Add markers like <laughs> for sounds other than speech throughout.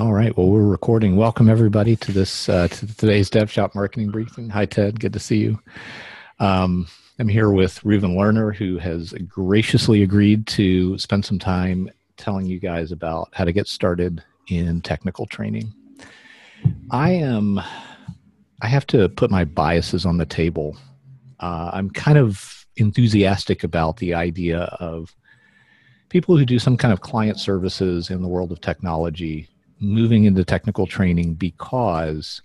All right. Well, we're recording. Welcome everybody to this uh, to today's Dev Shop marketing briefing. Hi, Ted. Good to see you. Um, I'm here with Reuven Lerner, who has graciously agreed to spend some time telling you guys about how to get started in technical training. I am. I have to put my biases on the table. Uh, I'm kind of enthusiastic about the idea of people who do some kind of client services in the world of technology moving into technical training because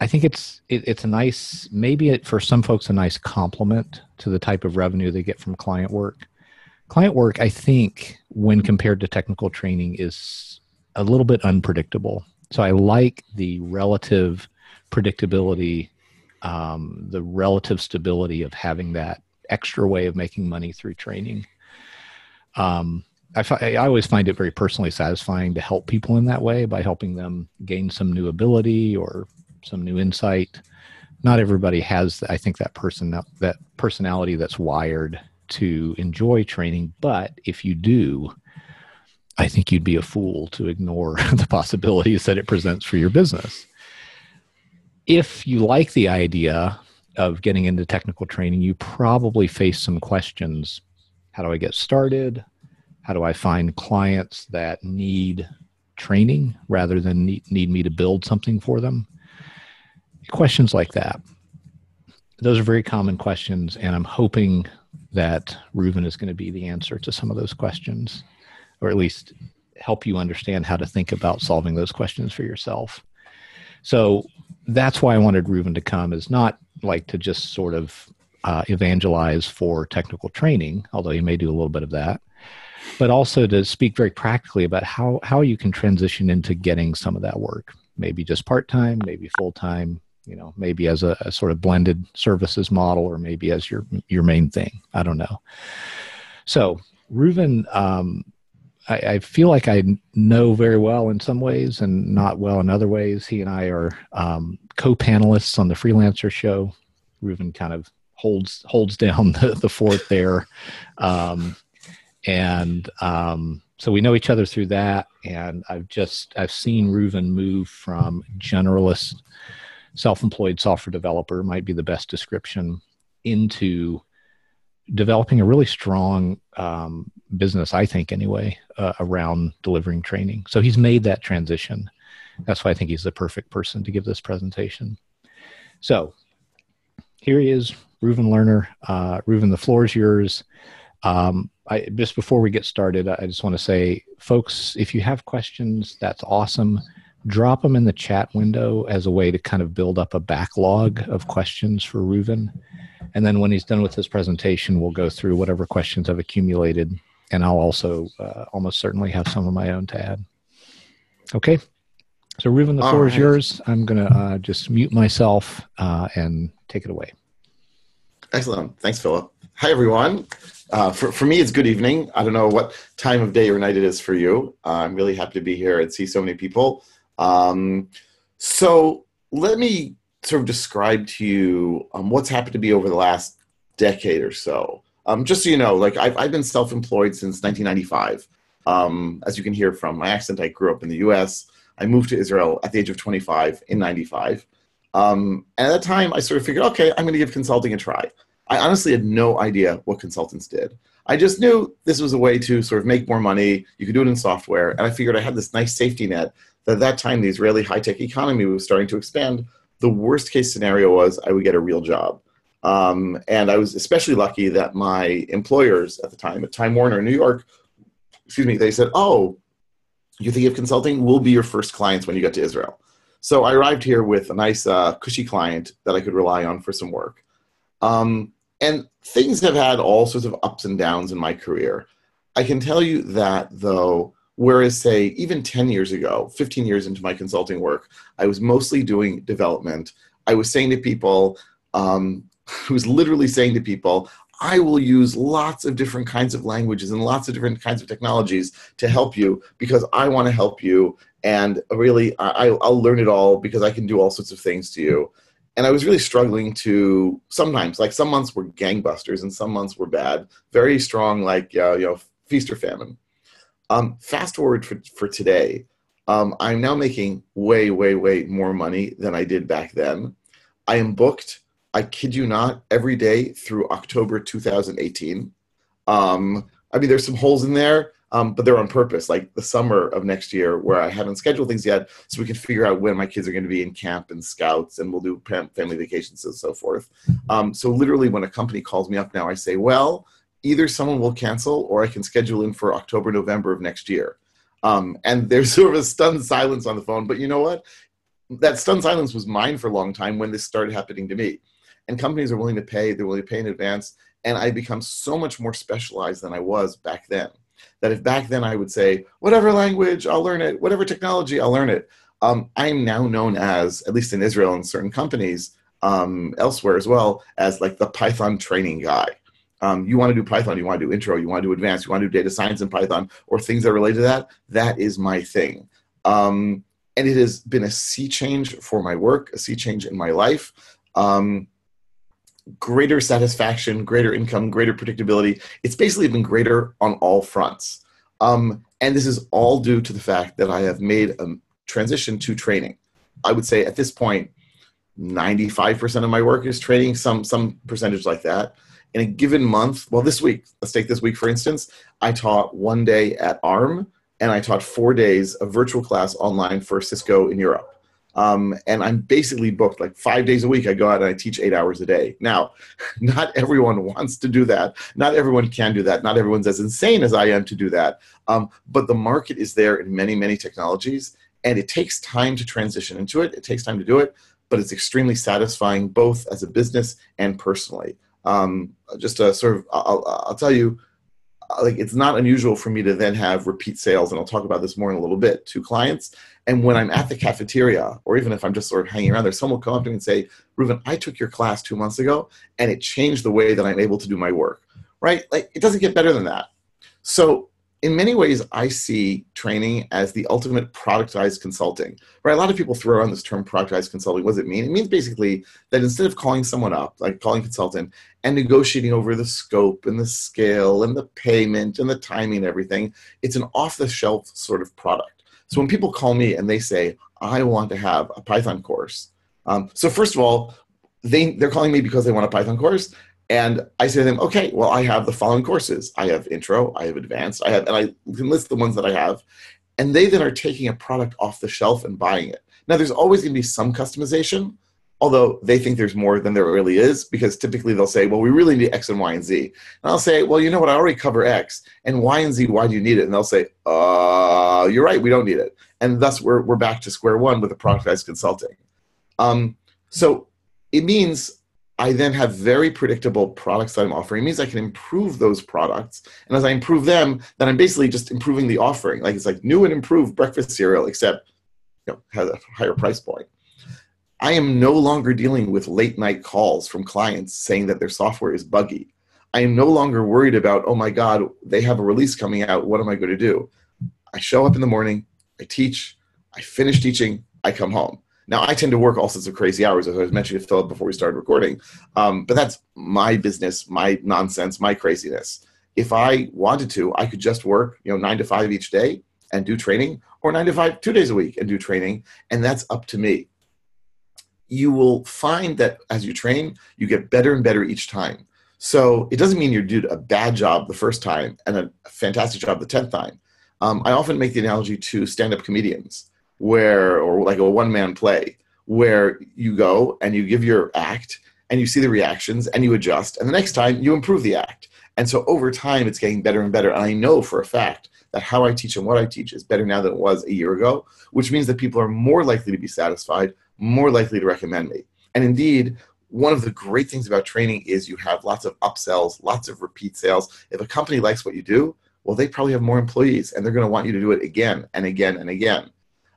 I think it's it, it's a nice maybe it, for some folks a nice complement to the type of revenue they get from client work. Client work, I think, when compared to technical training, is a little bit unpredictable. So I like the relative predictability, um, the relative stability of having that extra way of making money through training. Um, I, I always find it very personally satisfying to help people in that way by helping them gain some new ability or some new insight. Not everybody has, I think, that person that personality that's wired to enjoy training, but if you do, I think you'd be a fool to ignore <laughs> the possibilities that it presents for your business. If you like the idea of getting into technical training, you probably face some questions. How do I get started? How do I find clients that need training rather than need, need me to build something for them? Questions like that. Those are very common questions, and I'm hoping that Reuven is going to be the answer to some of those questions, or at least help you understand how to think about solving those questions for yourself. So that's why I wanted Reuven to come, is not like to just sort of uh, evangelize for technical training, although he may do a little bit of that, but also to speak very practically about how, how you can transition into getting some of that work. Maybe just part time, maybe full time, you know, maybe as a, a, sort of blended services model, or maybe as your your main thing. I don't know. So, Reuven, um, I, I, feel like I know very well in some ways and not well in other ways. He and I are um, co-panelists on the Freelancer Show. Reuven kind of holds holds down <laughs> the, the fort there. Um, and um, so we know each other through that. And I've just I've seen Reuven move from generalist, self-employed software developer might be the best description into developing a really strong um, business, I think, anyway, uh, around delivering training. So he's made that transition. That's why I think he's the perfect person to give this presentation. So here he is, Reuven Lerner. Uh, Reuven, the floor is yours. Um, I, just before we get started, I just want to say, folks, if you have questions, that's awesome. Drop them in the chat window as a way to kind of build up a backlog of questions for Reuven. And then when he's done with his presentation, we'll go through whatever questions I've accumulated. And I'll also uh, almost certainly have some of my own to add. Okay. So, Reuven, the floor right. is yours. I'm going to uh, just mute myself uh, and take it away. Excellent. Thanks, Philip. Hi, everyone. Uh, for, for me, it's good evening. I don't know what time of day or night it is for you. Uh, I'm really happy to be here and see so many people. Um, so let me sort of describe to you um, what's happened to me over the last decade or so. Um, just so you know, like I've, I've been self-employed since 1995. Um, as you can hear from my accent, I grew up in the U.S. I moved to Israel at the age of 25 in 95. Um, and at that time, I sort of figured, okay, I'm going to give consulting a try. I honestly had no idea what consultants did. I just knew this was a way to sort of make more money. You could do it in software. And I figured I had this nice safety net that at that time the Israeli high tech economy was starting to expand. The worst case scenario was I would get a real job. Um, and I was especially lucky that my employers at the time, at Time Warner in New York, excuse me, they said, Oh, you think of consulting? We'll be your first clients when you get to Israel. So I arrived here with a nice, uh, cushy client that I could rely on for some work. Um, and things have had all sorts of ups and downs in my career. I can tell you that though, whereas say even 10 years ago, 15 years into my consulting work, I was mostly doing development. I was saying to people, um, <laughs> I was literally saying to people, I will use lots of different kinds of languages and lots of different kinds of technologies to help you because I want to help you. And really, I, will learn it all because I can do all sorts of things to you and I was really struggling to sometimes like some months were gangbusters and some months were bad, very strong like uh, you know feast or famine. Um, fast forward for, for today, Um, I'm now making way, way, way more money than I did back then. I am booked, I kid you not, every day through October 2018. Um, I mean, there's some holes in there, um, but they're on purpose, like the summer of next year, where I haven't scheduled things yet, so we can figure out when my kids are going to be in camp and scouts, and we'll do family vacations and so forth. Um, so, literally, when a company calls me up now, I say, well, either someone will cancel or I can schedule in for October, November of next year. Um, and there's <laughs> sort of a stunned silence on the phone. But you know what? That stunned silence was mine for a long time when this started happening to me. And companies are willing to pay, they're willing to pay in advance. And I become so much more specialized than I was back then. That if back then I would say, whatever language, I'll learn it, whatever technology, I'll learn it. Um, I am now known as, at least in Israel and certain companies, um, elsewhere as well, as like the Python training guy um, you want to do Python, you want to do intro, you want to do advanced, you want to do data science in Python, or things that relate to that, that is my thing. Um, and it has been a sea change for my work, a sea change in my life. Um, greater satisfaction, greater income, greater predictability. It's basically been greater on all fronts. Um, and this is all due to the fact that I have made a transition to training. I would say at this point, 95% of my work is training, some some percentage like that in a given month, well, this week, let's take this week for instance, I taught one day at ARM and I taught four days of virtual class online for Cisco in Europe. Um, and I'm basically booked like five days a week. I go out and I teach eight hours a day. Now, <laughs> not everyone wants to do that. Not everyone can do that. Not everyone's as insane as I am to do that. Um, but the market is there in many, many technologies, and it takes time to transition into it. It takes time to do it, but it's extremely satisfying both as a business and personally. Um, just to sort of, I'll, I'll tell you, Uh, like it's not unusual for me to then have repeat sales, and I'll talk about this more in a little bit to clients. And when I'm at the cafeteria, or even if I'm just sort of hanging around there, someone will come up to me and say, "Reuven, I took your class two months ago, and it changed the way that I'm able to do my work." Right? Like it doesn't get better than that. So in many ways, I see training as the ultimate productized consulting. Right? A lot of people throw around this term productized consulting. What does it mean? It means basically that instead of calling someone up, like calling consultant, and negotiating over the scope and the scale and the payment and the timing and everything, it's an off-the-shelf sort of product. So when people call me and they say, "I want to have a Python course," um, so first of all, they they're calling me because they want a Python course, and I say to them, okay, well, I have the following courses. I have intro, I have advanced, I have, and I can list the ones that I have. And they then are taking a product off the shelf and buying it. Now, there's always going to be some customization, although they think there's more than there really is, because typically they'll say, well, we really need X and Y and Z. And I'll say, well, you know what? I already cover X and Y and Z. Why do you need it? And they'll say, uh, you're right, we don't need it. And thus, we're, we're back to square one with the productized consulting. Um, so it means I then have very predictable products that I'm offering. It means I can improve those products. And as I improve them, then I'm basically just improving the offering. Like it's like new and improved breakfast cereal, except you know, has a higher price point. I am no longer dealing with late night calls from clients saying that their software is buggy. I am no longer worried about, oh my God, they have a release coming out. What am I going to do? I show up in the morning, I teach, I finish teaching, I come home. Now, I tend to work all sorts of crazy hours, as I was mentioning to Philip before we started recording. Um, but that's my business, my nonsense, my craziness. If I wanted to, I could just work, you know, nine to five each day and do training, or nine to five two days a week and do training, and that's up to me. You will find that as you train, you get better and better each time. So it doesn't mean you did a bad job the first time and a fantastic job the tenth time. Um, I often make the analogy to stand-up comedians where or like a one man play where you go and you give your act and you see the reactions and you adjust and the next time you improve the act and so over time it's getting better and better and i know for a fact that how i teach and what i teach is better now than it was a year ago which means that people are more likely to be satisfied more likely to recommend me and indeed one of the great things about training is you have lots of upsells lots of repeat sales if a company likes what you do well they probably have more employees and they're going to want you to do it again and again and again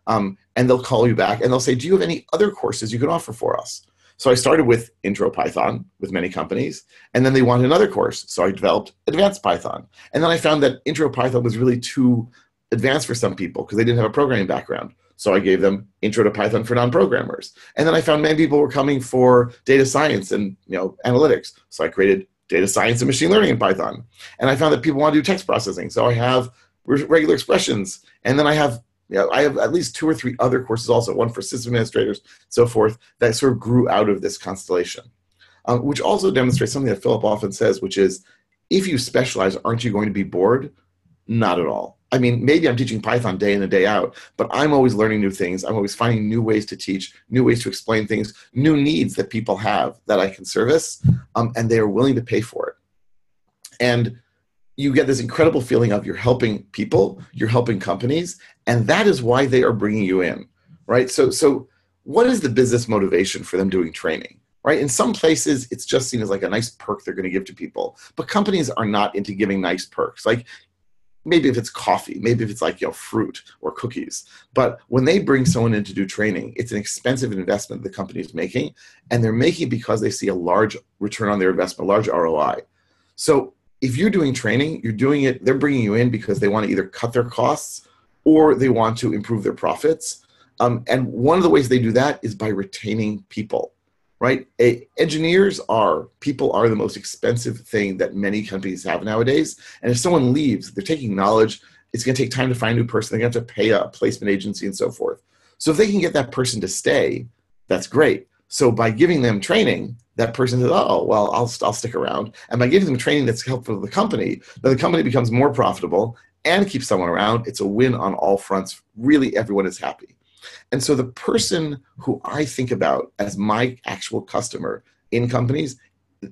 um, and they'll call you back and they'll say, Do you have any other courses you can offer for us? So I started with Intro Python with many companies, and then they wanted another course. So I developed Advanced Python. And then I found that Intro Python was really too advanced for some people because they didn't have a programming background. So I gave them Intro to Python for non-programmers. And then I found many people were coming for data science and you know analytics. So I created data science and machine learning in Python. And I found that people want to do text processing. So I have regular expressions. And then I have Yeah, I have at least two or three other courses also, one for system administrators, so forth, that sort of grew out of this constellation, um, which also demonstrates something that Philip often says, which is, if you specialize, aren't you going to be bored? Not at all. I mean, maybe I'm teaching Python day in and day out, but I'm always learning new things. I'm always finding new ways to teach, new ways to explain things, new needs that people have that I can service, um, and they are willing to pay for it. And you get this incredible feeling of you're helping people, you're helping companies, and that is why they are bringing you in, right? So, so what is the business motivation for them doing training? Right? In some places, it's just seen as like a nice perk they're going to give to people. But companies are not into giving nice perks. Like maybe if it's coffee, maybe if it's like you know fruit or cookies. But when they bring someone in to do training, it's an expensive investment the company is making, and they're making because they see a large return on their investment, a large ROI. So if you're doing training, you're doing it. They're bringing you in because they want to either cut their costs or they want to improve their profits. Um, and one of the ways they do that is by retaining people right? A, engineers are people are the most expensive thing that many companies have nowadays. And if someone leaves, they're taking knowledge. It's going to take time to find a new person. They're going to have to pay a placement agency and so forth. So if they can get that person to stay, that's great. So by giving them training, that person says, "Oh, well, I'll I'll stick around." And by giving them training that's helpful to the company, then the company becomes more profitable and keeps someone around. It's a win on all fronts. Really, everyone is happy. And so the person who I think about as my actual customer in companies,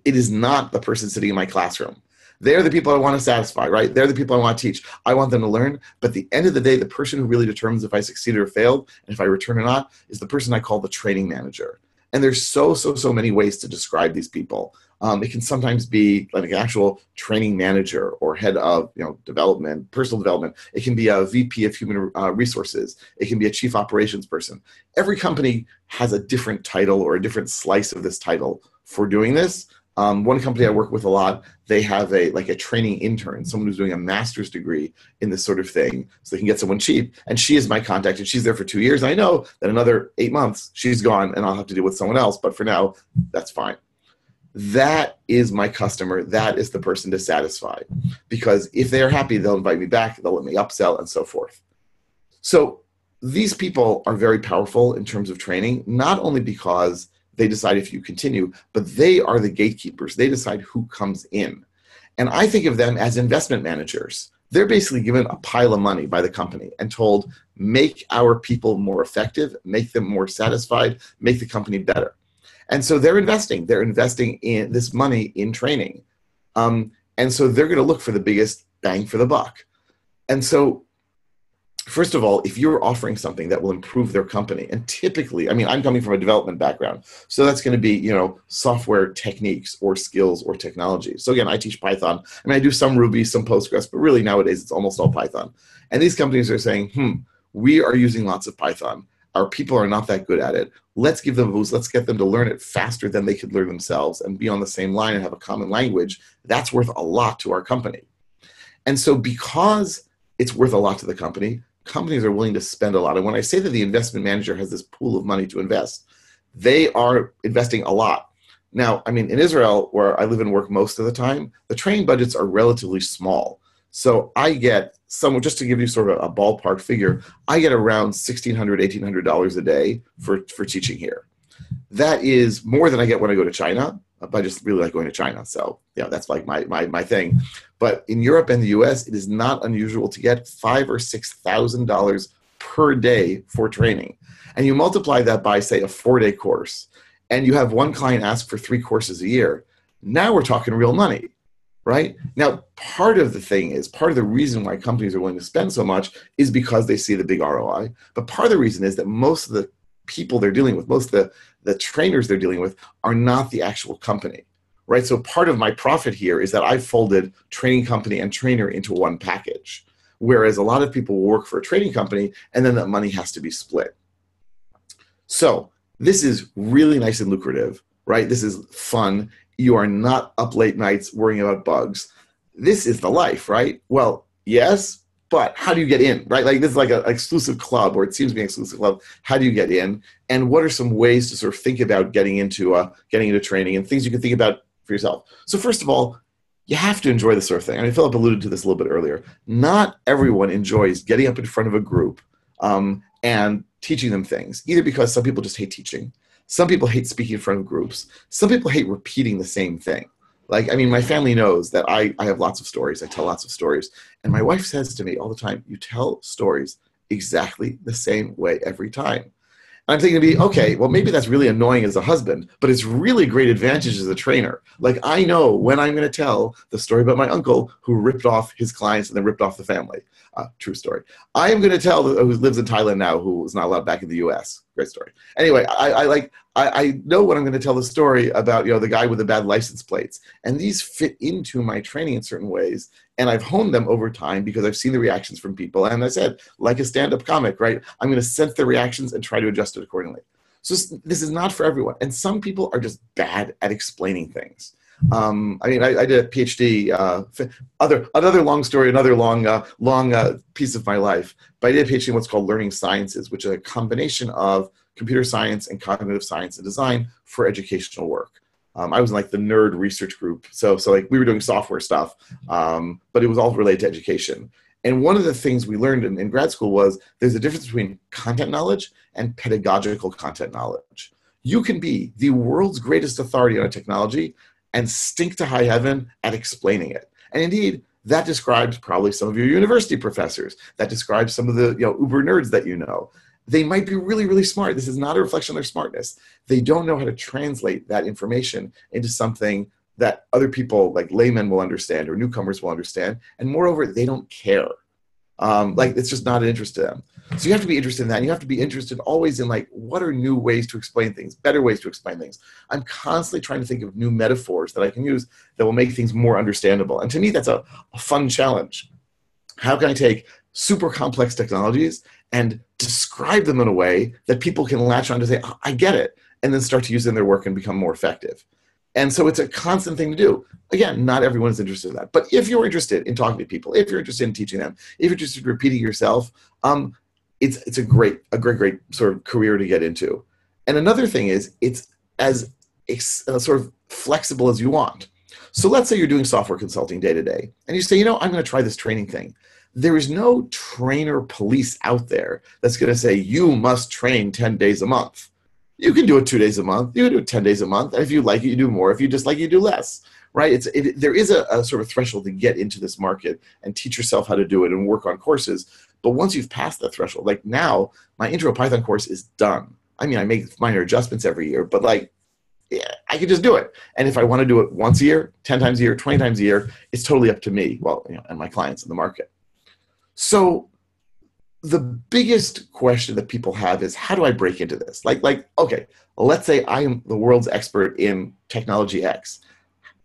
it is not the person sitting in my classroom. They're the people I want to satisfy, right? They're the people I want to teach. I want them to learn. But the end of the day, the person who really determines if I succeeded or failed and if I return or not is the person I call the training manager. And there's so, so, so many ways to describe these people. Um, it can sometimes be like an actual training manager or head of you know development, personal development. It can be a VP of human uh, resources. It can be a chief operations person. Every company has a different title or a different slice of this title for doing this. Um, one company I work with a lot, they have a like a training intern, someone who's doing a master's degree in this sort of thing, so they can get someone cheap. And she is my contact, and she's there for two years. I know that another eight months she's gone, and I'll have to deal with someone else. But for now, that's fine that is my customer. That is the person to satisfy. Because if they're happy, they'll invite me back, they'll let me upsell, and so forth. So these people are very powerful in terms of training, not only because they decide if you continue, but they are the gatekeepers. They decide who comes in. And I think of them as investment managers. They're basically given a pile of money by the company and told, make our people more effective, make them more satisfied, make the company better. And so they're investing. They're investing in this money in training. Um, and so they're going to look for the biggest bang for the buck. And so, first of all, if you're offering something that will improve their company, and typically, I mean, I'm coming from a development background, so that's going to be, you know, software techniques or skills or technology. So again, I teach Python. I mean, I do some Ruby, some Postgres, but really nowadays it's almost all Python. And these companies are saying, hmm, we are using lots of Python our people are not that good at it. Let's give them a boost. Let's get them to learn it faster than they could learn themselves and be on the same line and have a common language. That's worth a lot to our company. And so, because it's worth a lot to the company, companies are willing to spend a lot. And when I say that the investment manager has this pool of money to invest, they are investing a lot. Now, I mean, in Israel, where I live and work most of the time, the training budgets are relatively small. So I get some, just to give you sort of a ballpark figure, I get around $1,600, $1,800 a day for, for teaching here. That is more than I get when I go to China, but I just really like going to China. So yeah, that's like my, my, my thing. But in Europe and the US, it is not unusual to get five or $6,000 per day for training. And you multiply that by say a four day course and you have one client ask for three courses a year. Now we're talking real money right? Now, part of the thing is, part of the reason why companies are willing to spend so much is because they see the big ROI. But part of the reason is that most of the people they're dealing with, most of the, the trainers they're dealing with, are not the actual company, right? So part of my profit here is that I've folded training company and trainer into one package. Whereas a lot of people work for a training company and then that money has to be split. So this is really nice and lucrative, right? This is fun you are not up late nights worrying about bugs. This is the life, right? Well, yes, but how do you get in, right? Like this is like an exclusive club, or it seems to be an exclusive club. How do you get in? And what are some ways to sort of think about getting into uh, getting into training and things you can think about for yourself? So first of all, you have to enjoy this sort of thing. I mean, Philip alluded to this a little bit earlier. Not everyone enjoys getting up in front of a group um, and teaching them things, either because some people just hate teaching, some people hate speaking in front of groups, some people hate repeating the same thing. Like, I mean, my family knows that I, I have lots of stories. I tell lots of stories. And my wife says to me all the time, You tell stories exactly the same way every time. I'm thinking to be, okay, well, maybe that's really annoying as a husband, but it's really great advantage as a trainer. Like, I know when I'm going to tell the story about my uncle who ripped off his clients and then ripped off the family. Uh, true story. I am going to tell who lives in Thailand now, who was not allowed back in the U.S. Great story. Anyway, I, I like I, I, know what I'm going to tell the story about you know the guy with the bad license plates, and these fit into my training in certain ways, and I've honed them over time because I've seen the reactions from people. And I said, like a stand-up comic, right? I'm going to sense the reactions and try to adjust it accordingly. So this is not for everyone, and some people are just bad at explaining things. Um, I mean, I, I, did a PhD. Uh, other another long story, another long uh, long uh, piece of my life. But I did a PhD in what's called learning sciences, which is a combination of computer science and cognitive science and design for educational work. Um, I was in like the nerd research group, so so like we were doing software stuff, um, but it was all related to education. And one of the things we learned in, in grad school was there's a difference between content knowledge and pedagogical content knowledge. You can be the world's greatest authority on a technology and stink to high heaven at explaining it. And indeed, that describes probably some of your university professors. That describes some of the you know uber nerds that you know they might be really, really smart. This is not a reflection of their smartness. They don't know how to translate that information into something that other people, like laymen, will understand or newcomers will understand. And moreover, they don't care. Um, like it's just not an interest to them. So you have to be interested in that. And you have to be interested always in like what are new ways to explain things, better ways to explain things. I'm constantly trying to think of new metaphors that I can use that will make things more understandable. And to me, that's a, a fun challenge. How can I take super complex technologies and describe them in a way that people can latch on to say, I get it, and then start to use it in their work and become more effective. And so it's a constant thing to do. Again, not everyone is interested in that. But if you're interested in talking to people, if you're interested in teaching them, if you're interested in repeating yourself, um, it's it's a great a great great sort of career to get into. And another thing is it's as uh, sort of flexible as you want. So let's say you're doing software consulting day to day, and you say, you know, I'm going to try this training thing there is no trainer police out there that's going to say you must train 10 days a month. You can do it two days a month. You can do it 10 days a month. And if you like it, you do more. If you dislike it, you do less. Right? It's it, there is a, a sort of threshold to get into this market and teach yourself how to do it and work on courses. But once you've passed that threshold, like now, my intro Python course is done. I mean, I make minor adjustments every year, but like yeah, I can just do it. And if I want to do it once a year, 10 times a year, 20 times a year, it's totally up to me, well, you know, and my clients in the market. So the biggest question that people have is how do I break into this? Like, like, okay, let's say I am the world's expert in technology X.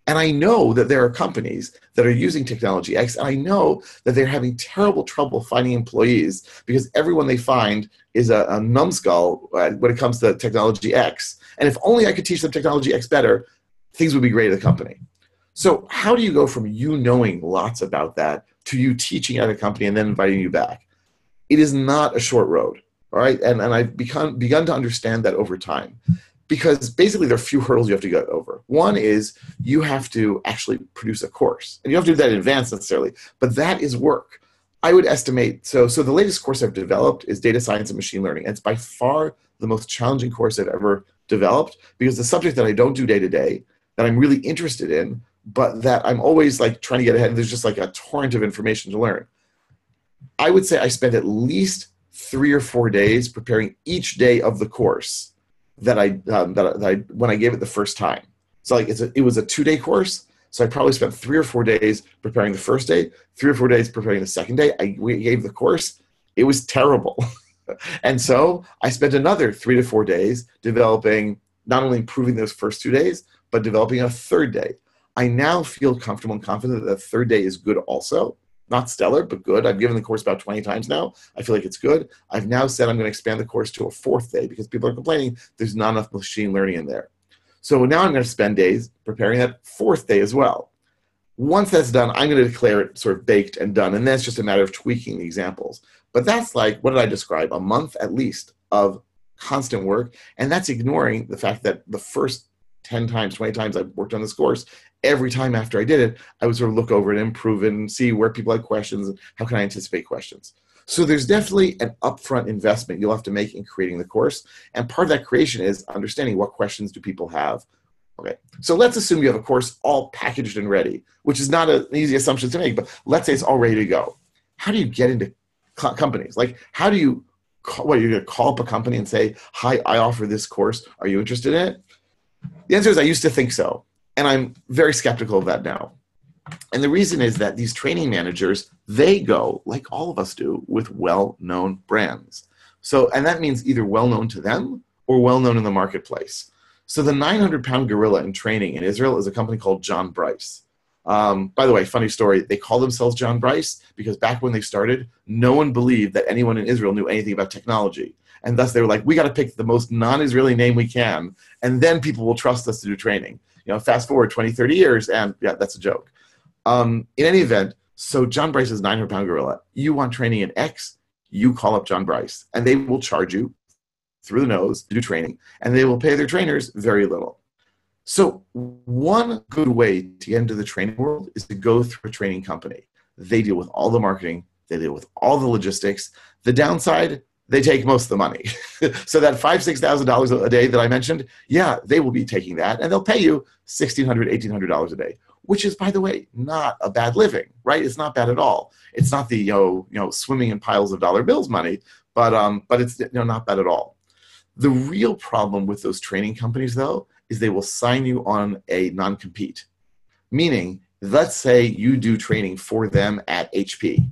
And I know that there are companies that are using technology X, and I know that they're having terrible trouble finding employees because everyone they find is a, a numbskull uh, when it comes to technology X. And if only I could teach them technology X better, things would be great at the company. So, how do you go from you knowing lots about that to you teaching at a company and then inviting you back. It is not a short road. All right. And, and I've become, begun to understand that over time because basically there are a few hurdles you have to get over. One is you have to actually produce a course. And you don't have to do that in advance necessarily, but that is work. I would estimate so so the latest course I've developed is data science and machine learning. And it's by far the most challenging course I've ever developed because the subject that I don't do day to day, that I'm really interested in, but that I'm always like trying to get ahead. There's just like a torrent of information to learn. I would say I spent at least three or four days preparing each day of the course that I um, that, I, that I when I gave it the first time. So like it's a, it was a two day course. So I probably spent three or four days preparing the first day, three or four days preparing the second day. I we gave the course. It was terrible. <laughs> and so I spent another three to four days developing, not only improving those first two days, but developing a third day. I now feel comfortable and confident that the third day is good also. Not stellar, but good. I've given the course about 20 times now. I feel like it's good. I've now said I'm going to expand the course to a fourth day because people are complaining there's not enough machine learning in there. So now I'm going to spend days preparing that fourth day as well. Once that's done, I'm going to declare it sort of baked and done. And that's just a matter of tweaking the examples. But that's like, what did I describe? A month at least of constant work. And that's ignoring the fact that the first 10 times, 20 times I've worked on this course every time after I did it, I would sort of look over and improve it and see where people had questions and how can I anticipate questions. So there's definitely an upfront investment you'll have to make in creating the course. And part of that creation is understanding what questions do people have. Okay, so let's assume you have a course all packaged and ready, which is not an easy assumption to make, but let's say it's all ready to go. How do you get into co- companies? Like, how do you, call, what, you're going to call up a company and say, hi, I offer this course. Are you interested in it? The answer is I used to think so. And I'm very skeptical of that now. And the reason is that these training managers, they go, like all of us do, with well known brands. So, and that means either well known to them or well known in the marketplace. So, the 900 pound gorilla in training in Israel is a company called John Bryce. Um, by the way, funny story, they call themselves John Bryce because back when they started, no one believed that anyone in Israel knew anything about technology. And thus they were like, we got to pick the most non Israeli name we can, and then people will trust us to do training. You know, fast forward 20, 30 years, and yeah, that's a joke. Um, in any event, so John Bryce is 900 pound gorilla. You want training in X, you call up John Bryce, and they will charge you through the nose to do training, and they will pay their trainers very little. So, one good way to get into the training world is to go through a training company. They deal with all the marketing, they deal with all the logistics. The downside, they take most of the money. <laughs> so that five, six thousand dollars a day that I mentioned, yeah, they will be taking that, and they'll pay you sixteen hundred, eighteen hundred dollars a day which is, by the way, not a bad living, right? It's not bad at all. It's not the you know, you know swimming in piles of dollar bills money, but um, but it's you know not bad at all. The real problem with those training companies, though, is they will sign you on a non-compete, meaning let's say you do training for them at HP.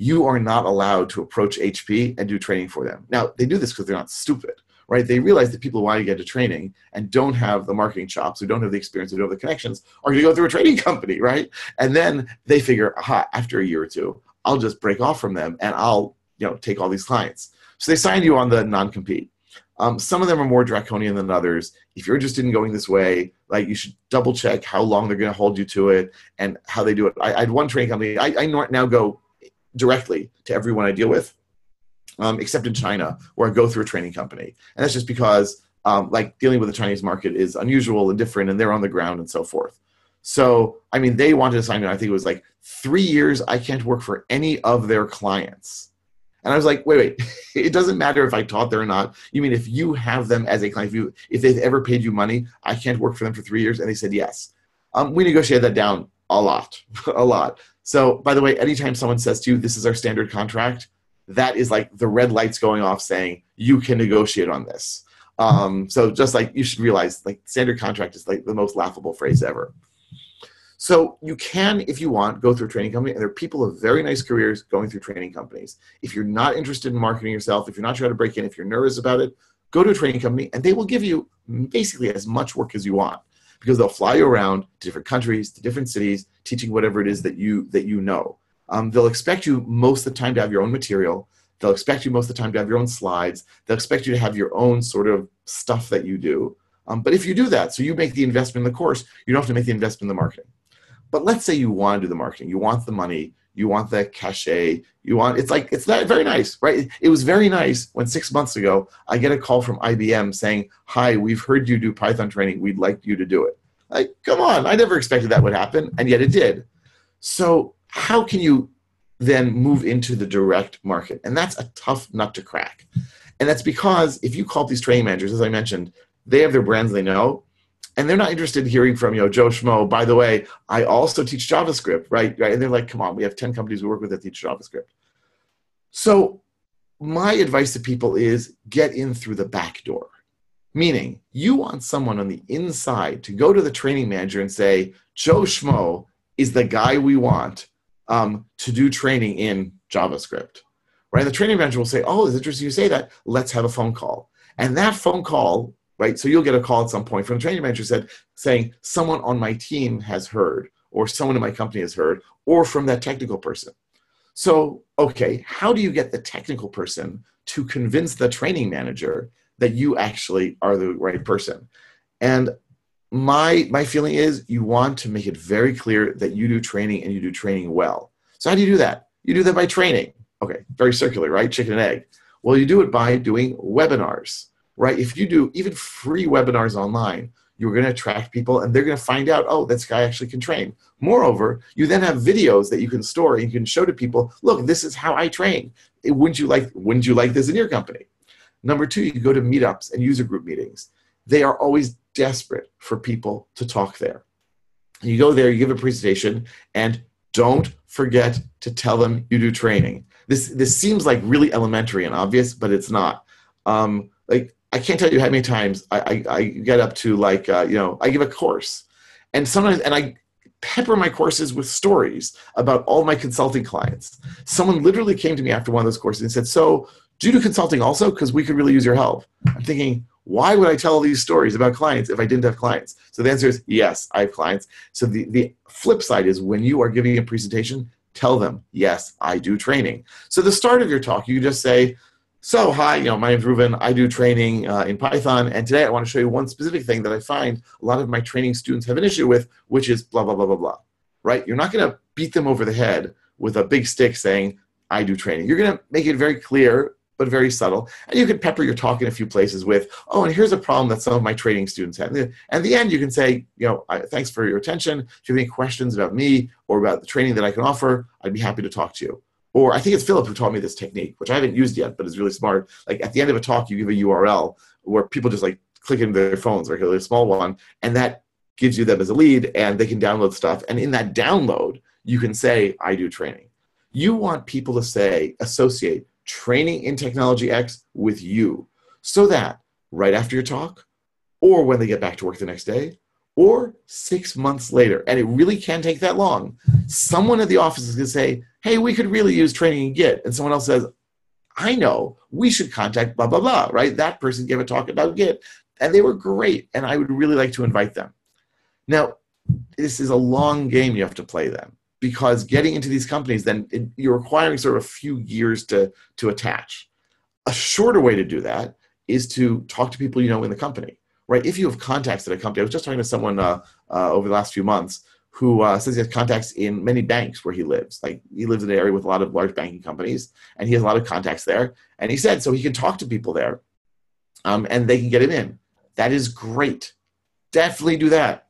You are not allowed to approach HP and do training for them. Now, they do this because they're not stupid right? They realize that people who want to get to training and don't have the marketing chops, who don't have the experience, who don't have the connections, are going to go through a training <laughs> company, right? And then they figure, aha, after a year or two, I'll just break off from them and I'll, you know, take all these clients. So they sign you on the non-compete. Um, some of them are more draconian than others. If you're interested in going this way, like you should double check how long they're going to hold you to it and how they do it. I, I had one training company. I, I now go directly to everyone I deal with um, except in China, where I go through a training company. And that's just because um, like dealing with the Chinese market is unusual and different, and they're on the ground and so forth. So, I mean, they wanted to sign me. I think it was like three years. I can't work for any of their clients. And I was like, wait, wait. <laughs> it doesn't matter if I taught there or not. You mean if you have them as a client, if, you, if they've ever paid you money, I can't work for them for three years? And they said yes. Um, we negotiated that down a lot, <laughs> a lot. So, by the way, anytime someone says to you, this is our standard contract, that is like the red lights going off saying you can negotiate on this. Um, so just like you should realize, like standard contract is like the most laughable phrase ever. So you can, if you want, go through a training company, and there are people with very nice careers going through training companies. If you're not interested in marketing yourself, if you're not how to break in, if you're nervous about it, go to a training company, and they will give you basically as much work as you want because they'll fly you around to different countries, to different cities, teaching whatever it is that you that you know. Um, they'll expect you most of the time to have your own material. They'll expect you most of the time to have your own slides. They'll expect you to have your own sort of stuff that you do. Um, but if you do that, so you make the investment in the course, you don't have to make the investment in the marketing. But let's say you want to do the marketing, you want the money, you want the cachet, you want it's like it's not very nice, right? It was very nice when six months ago I get a call from IBM saying, "Hi, we've heard you do Python training. We'd like you to do it." Like, come on, I never expected that would happen, and yet it did. So how can you then move into the direct market? And that's a tough nut to crack. And that's because if you call these training managers, as I mentioned, they have their brands they know, and they're not interested in hearing from you know Joe Schmo. By the way, I also teach JavaScript, right? right? And they're like, come on, we have ten companies we work with that teach JavaScript. So my advice to people is get in through the back door. Meaning, you want someone on the inside to go to the training manager and say, Joe Schmo is the guy we want um, to do training in JavaScript. Right? The training manager will say, "Oh, it's interesting you say that. Let's have a phone call." And that phone call, right? So you'll get a call at some point from the training manager said saying, "Someone on my team has heard, or someone in my company has heard, or from that technical person." So, okay, how do you get the technical person to convince the training manager that you actually are the right person? And my my feeling is you want to make it very clear that you do training and you do training well. So how do you do that? You do that by training. Okay, very circular, right? Chicken and egg. Well, you do it by doing webinars, right? If you do even free webinars online, you're going to attract people and they're going to find out, oh, this guy actually can train. Moreover, you then have videos that you can store and you can show to people, look, this is how I train. Wouldn't you like, wouldn't you like this in your company? Number two, you go to meetups and user group meetings. They are always desperate for people to talk there. You go there, you give a presentation, and don't forget to tell them you do training. This this seems like really elementary and obvious, but it's not. Um, like I can't tell you how many times I, I, I get up to like uh, you know I give a course, and sometimes and I pepper my courses with stories about all my consulting clients. Someone literally came to me after one of those courses and said, "So do you do consulting also? Because we could really use your help." I'm thinking, why would I tell these stories about clients if I didn't have clients? So the answer is yes, I have clients. So the, the flip side is when you are giving a presentation, tell them, yes, I do training. So the start of your talk, you just say, so hi, you know, my name's Reuven. I do training uh, in Python, and today I want to show you one specific thing that I find a lot of my training students have an issue with, which is blah blah blah blah blah. Right? You're not going to beat them over the head with a big stick saying I do training. You're going to make it very clear but very subtle. And you can pepper your talk in a few places with, oh, and here's a problem that some of my training students have. And at the end, you can say, you know, thanks for your attention. If you have any questions about me or about the training that I can offer, I'd be happy to talk to you. Or I think it's Philip who taught me this technique, which I haven't used yet, but is really smart. Like at the end of a talk, you give a URL where people just like click into their phones, like a small one, and that gives you them as a lead and they can download stuff. And in that download, you can say, I do training. You want people to say, associate training in technology X with you so that right after your talk or when they get back to work the next day or six months later, and it really can take that long, someone at the office is going to say, Hey, we could really use training in Git. And someone else says, I know, we should contact blah, blah, blah, right? That person gave a talk about Git, and they were great, and I would really like to invite them. Now, this is a long game you have to play then because getting into these companies, then it, you're requiring sort of a few years to, to attach. A shorter way to do that is to talk to people you know in the company, right? If you have contacts at a company, I was just talking to someone uh, uh, over the last few months who uh, says he has contacts in many banks where he lives. Like he lives in an area with a lot of large banking companies, and he has a lot of contacts there. And he said so he can talk to people there, um, and they can get him in. That is great. Definitely do that.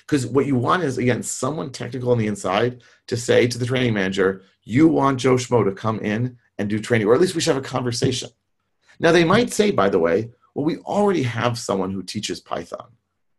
Because what you want is, again, someone technical on the inside to say to the training manager, you want Joe Schmo to come in and do training, or at least we should have a conversation. Now, they might say, by the way, well, we already have someone who teaches Python,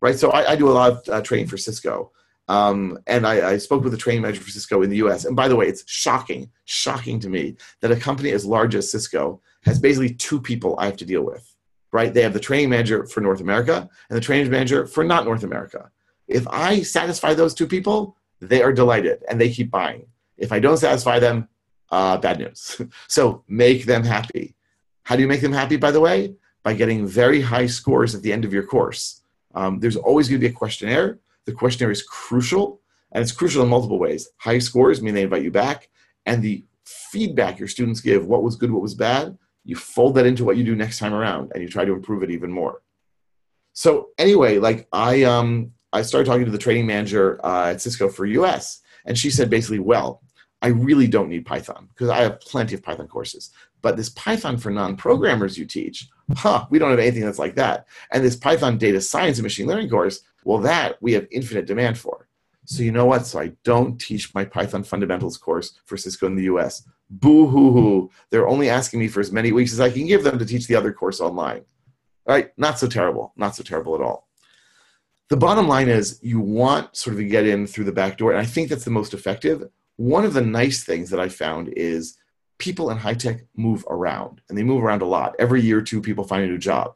right? So I, I do a lot of uh, training for Cisco. Um, and I, I, spoke with the training manager for Cisco in the US. And by the way, it's shocking, shocking to me that a company as large as Cisco has basically two people I have to deal with, right? They have the training manager for North America and the training manager for not North America. If I satisfy those two people, they are delighted and they keep buying. If I don't satisfy them, uh, bad news. <laughs> so make them happy. How do you make them happy, by the way? By getting very high scores at the end of your course. Um, there's always going to be a questionnaire. The questionnaire is crucial, and it's crucial in multiple ways. High scores mean they invite you back, and the feedback your students give, what was good, what was bad, you fold that into what you do next time around, and you try to improve it even more. So anyway, like I um I started talking to the training manager uh, at Cisco for US, and she said basically, well, I really don't need Python because I have plenty of Python courses. But this Python for non-programmers you teach, huh, we don't have anything that's like that. And this Python data science and machine learning course, well, that we have infinite demand for. So you know what? So I don't teach my Python fundamentals course for Cisco in the US. Boo hoo hoo. They're only asking me for as many weeks as I can give them to teach the other course online. All right, not so terrible. Not so terrible at all the bottom line is you want sort of to get in through the back door and i think that's the most effective one of the nice things that i found is people in high tech move around and they move around a lot. Every year or two people find a new job.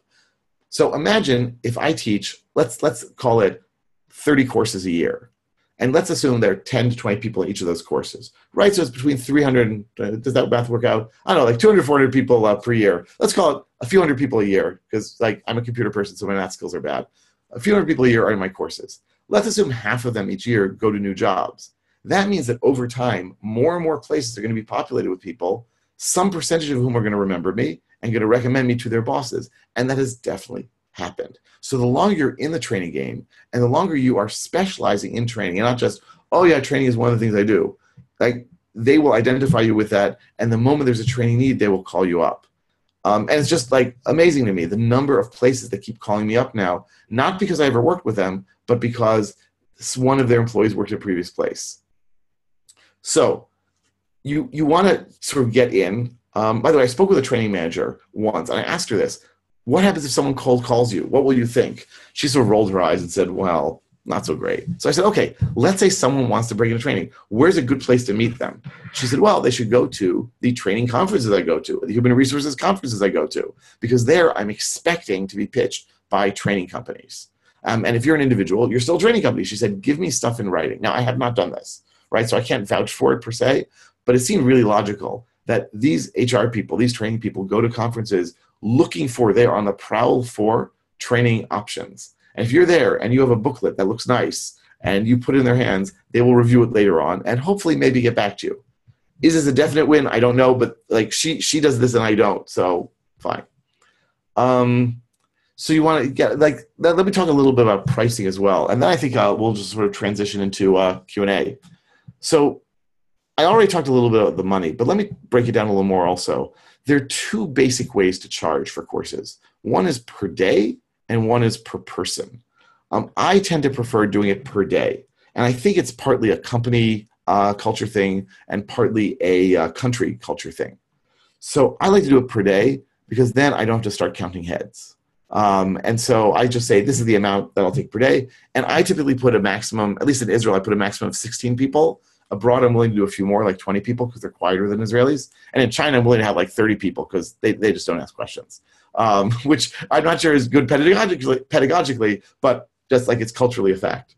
So imagine if i teach let's let's call it 30 courses a year and let's assume there are 10 to 20 people in each of those courses right? So it's between 300 and uh, does that math work out? I don't know like 200 400 people uh, per year. Let's call it a few hundred people a year because like i'm a computer person so my math skills are bad. A few hundred people a year are in my courses. Let's assume half of them each year go to new jobs. That means that over time, more and more places are going to be populated with people, some percentage of whom are going to remember me and going to recommend me to their bosses. And that has definitely happened. So the longer you're in the training game and the longer you are specializing in training and not just, oh yeah, training is one of the things I do. Like they will identify you with that. And the moment there's a training need, they will call you up. Um, and it's just like amazing to me the number of places that keep calling me up now, not because I ever worked with them, but because one of their employees worked at a previous place. So you you want to sort of get in. Um, by the way, I spoke with a training manager once, and I asked her this: What happens if someone cold calls you? What will you think? She sort of rolled her eyes and said, "Well, not so great." So I said, "Okay, let's say someone wants to break into training. Where's a good place to meet them?" She said, "Well, they should go to the training conferences I go to, the human resources conferences I go to, because there I'm expecting to be pitched by training companies." Um, and if you're an individual, you're still a training company. She said, "Give me stuff in writing." Now I have not done this, right? So I can't vouch for it per se, but it seemed really logical that these HR people, these training people, go to conferences looking for, they're on the prowl for training options. And if you're there and you have a booklet that looks nice and you put it in their hands, they will review it later on and hopefully maybe get back to you. Is this a definite win? I don't know, but like she she does this and I don't, so fine. Um, so you want to get like let, let, me talk a little bit about pricing as well, and then I think uh, we'll just sort of transition into uh, Q and A. So I already talked a little bit about the money, but let me break it down a little more also. There are two basic ways to charge for courses one is per day, and one is per person. Um, I tend to prefer doing it per day. And I think it's partly a company uh, culture thing and partly a uh, country culture thing. So I like to do it per day because then I don't have to start counting heads. Um, and so I just say, this is the amount that I'll take per day. And I typically put a maximum, at least in Israel, I put a maximum of 16 people Abroad, I'm willing to do a few more, like 20 people, because they're quieter than Israelis. And in China, I'm willing to have like 30 people because they, they just don't ask questions, um, <laughs> which I'm not sure is good pedagogically, pedagogically, but just like it's culturally a fact.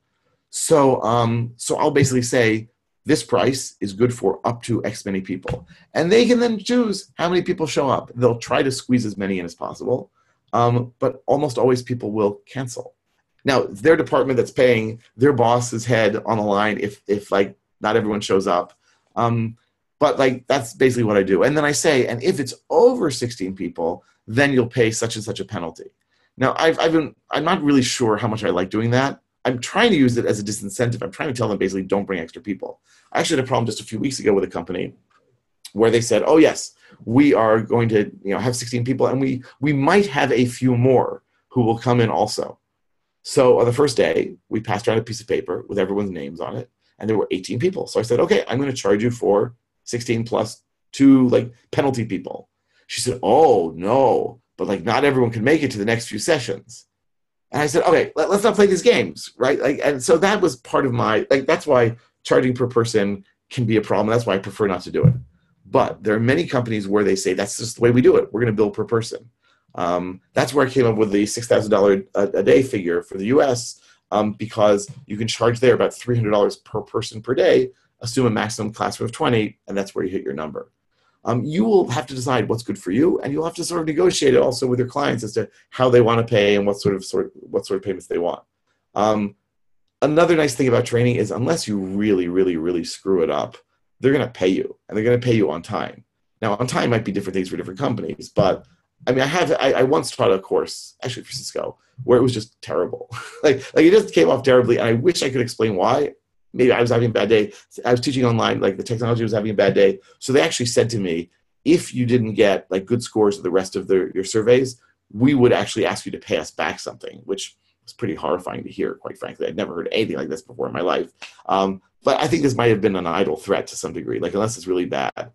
So, um, so I'll basically say this price is good for up to X many people. And they can then choose how many people show up. They'll try to squeeze as many in as possible, um, but almost always people will cancel. Now, their department that's paying their boss's head on the line if, if like not everyone shows up. Um, but like that's basically what I do. And then I say, and if it's over 16 people, then you'll pay such and such a penalty. Now I've, I've been, I'm not really sure how much I like doing that. I'm trying to use it as a disincentive. I'm trying to tell them basically don't bring extra people. I actually had a problem just a few weeks ago with a company where they said, "Oh yes, we are going to you know have 16 people, and we we might have a few more who will come in also." So on the first day, we passed around a piece of paper with everyone's names on it, and there were 18 people. So I said, okay, I'm going to charge you for 16 plus two like penalty people. She said, oh no, but like not everyone can make it to the next few sessions. And I said, okay, let, us not play these games, right? Like, and so that was part of my like that's why charging per person can be a problem. That's why I prefer not to do it. But there are many companies where they say that's just the way we do it. We're going to bill per person. Um, that's where I came up with the six thousand dollars a day figure for the U.S um, because you can charge there about $300 per person per day, assume a maximum classroom of 20, and that's where you hit your number. Um, you will have to decide what's good for you, and you'll have to sort of negotiate it also with your clients as to how they want to pay and what sort of sort of, what sort of payments they want. Um, another nice thing about training is unless you really, really, really screw it up, they're going to pay you, and they're going to pay you on time. Now, on time might be different things for different companies, but I mean, I have I, I once taught a course actually for Cisco where it was just terrible. <laughs> like like it just came off terribly, and I wish I could explain why. Maybe I was having a bad day. I was teaching online, like the technology was having a bad day. So they actually said to me, if you didn't get like good scores of the rest of the, your surveys, we would actually ask you to pay us back something, which was pretty horrifying to hear, quite frankly. I'd never heard anything like this before in my life. Um, but I think this might have been an idle threat to some degree, like unless it's really bad.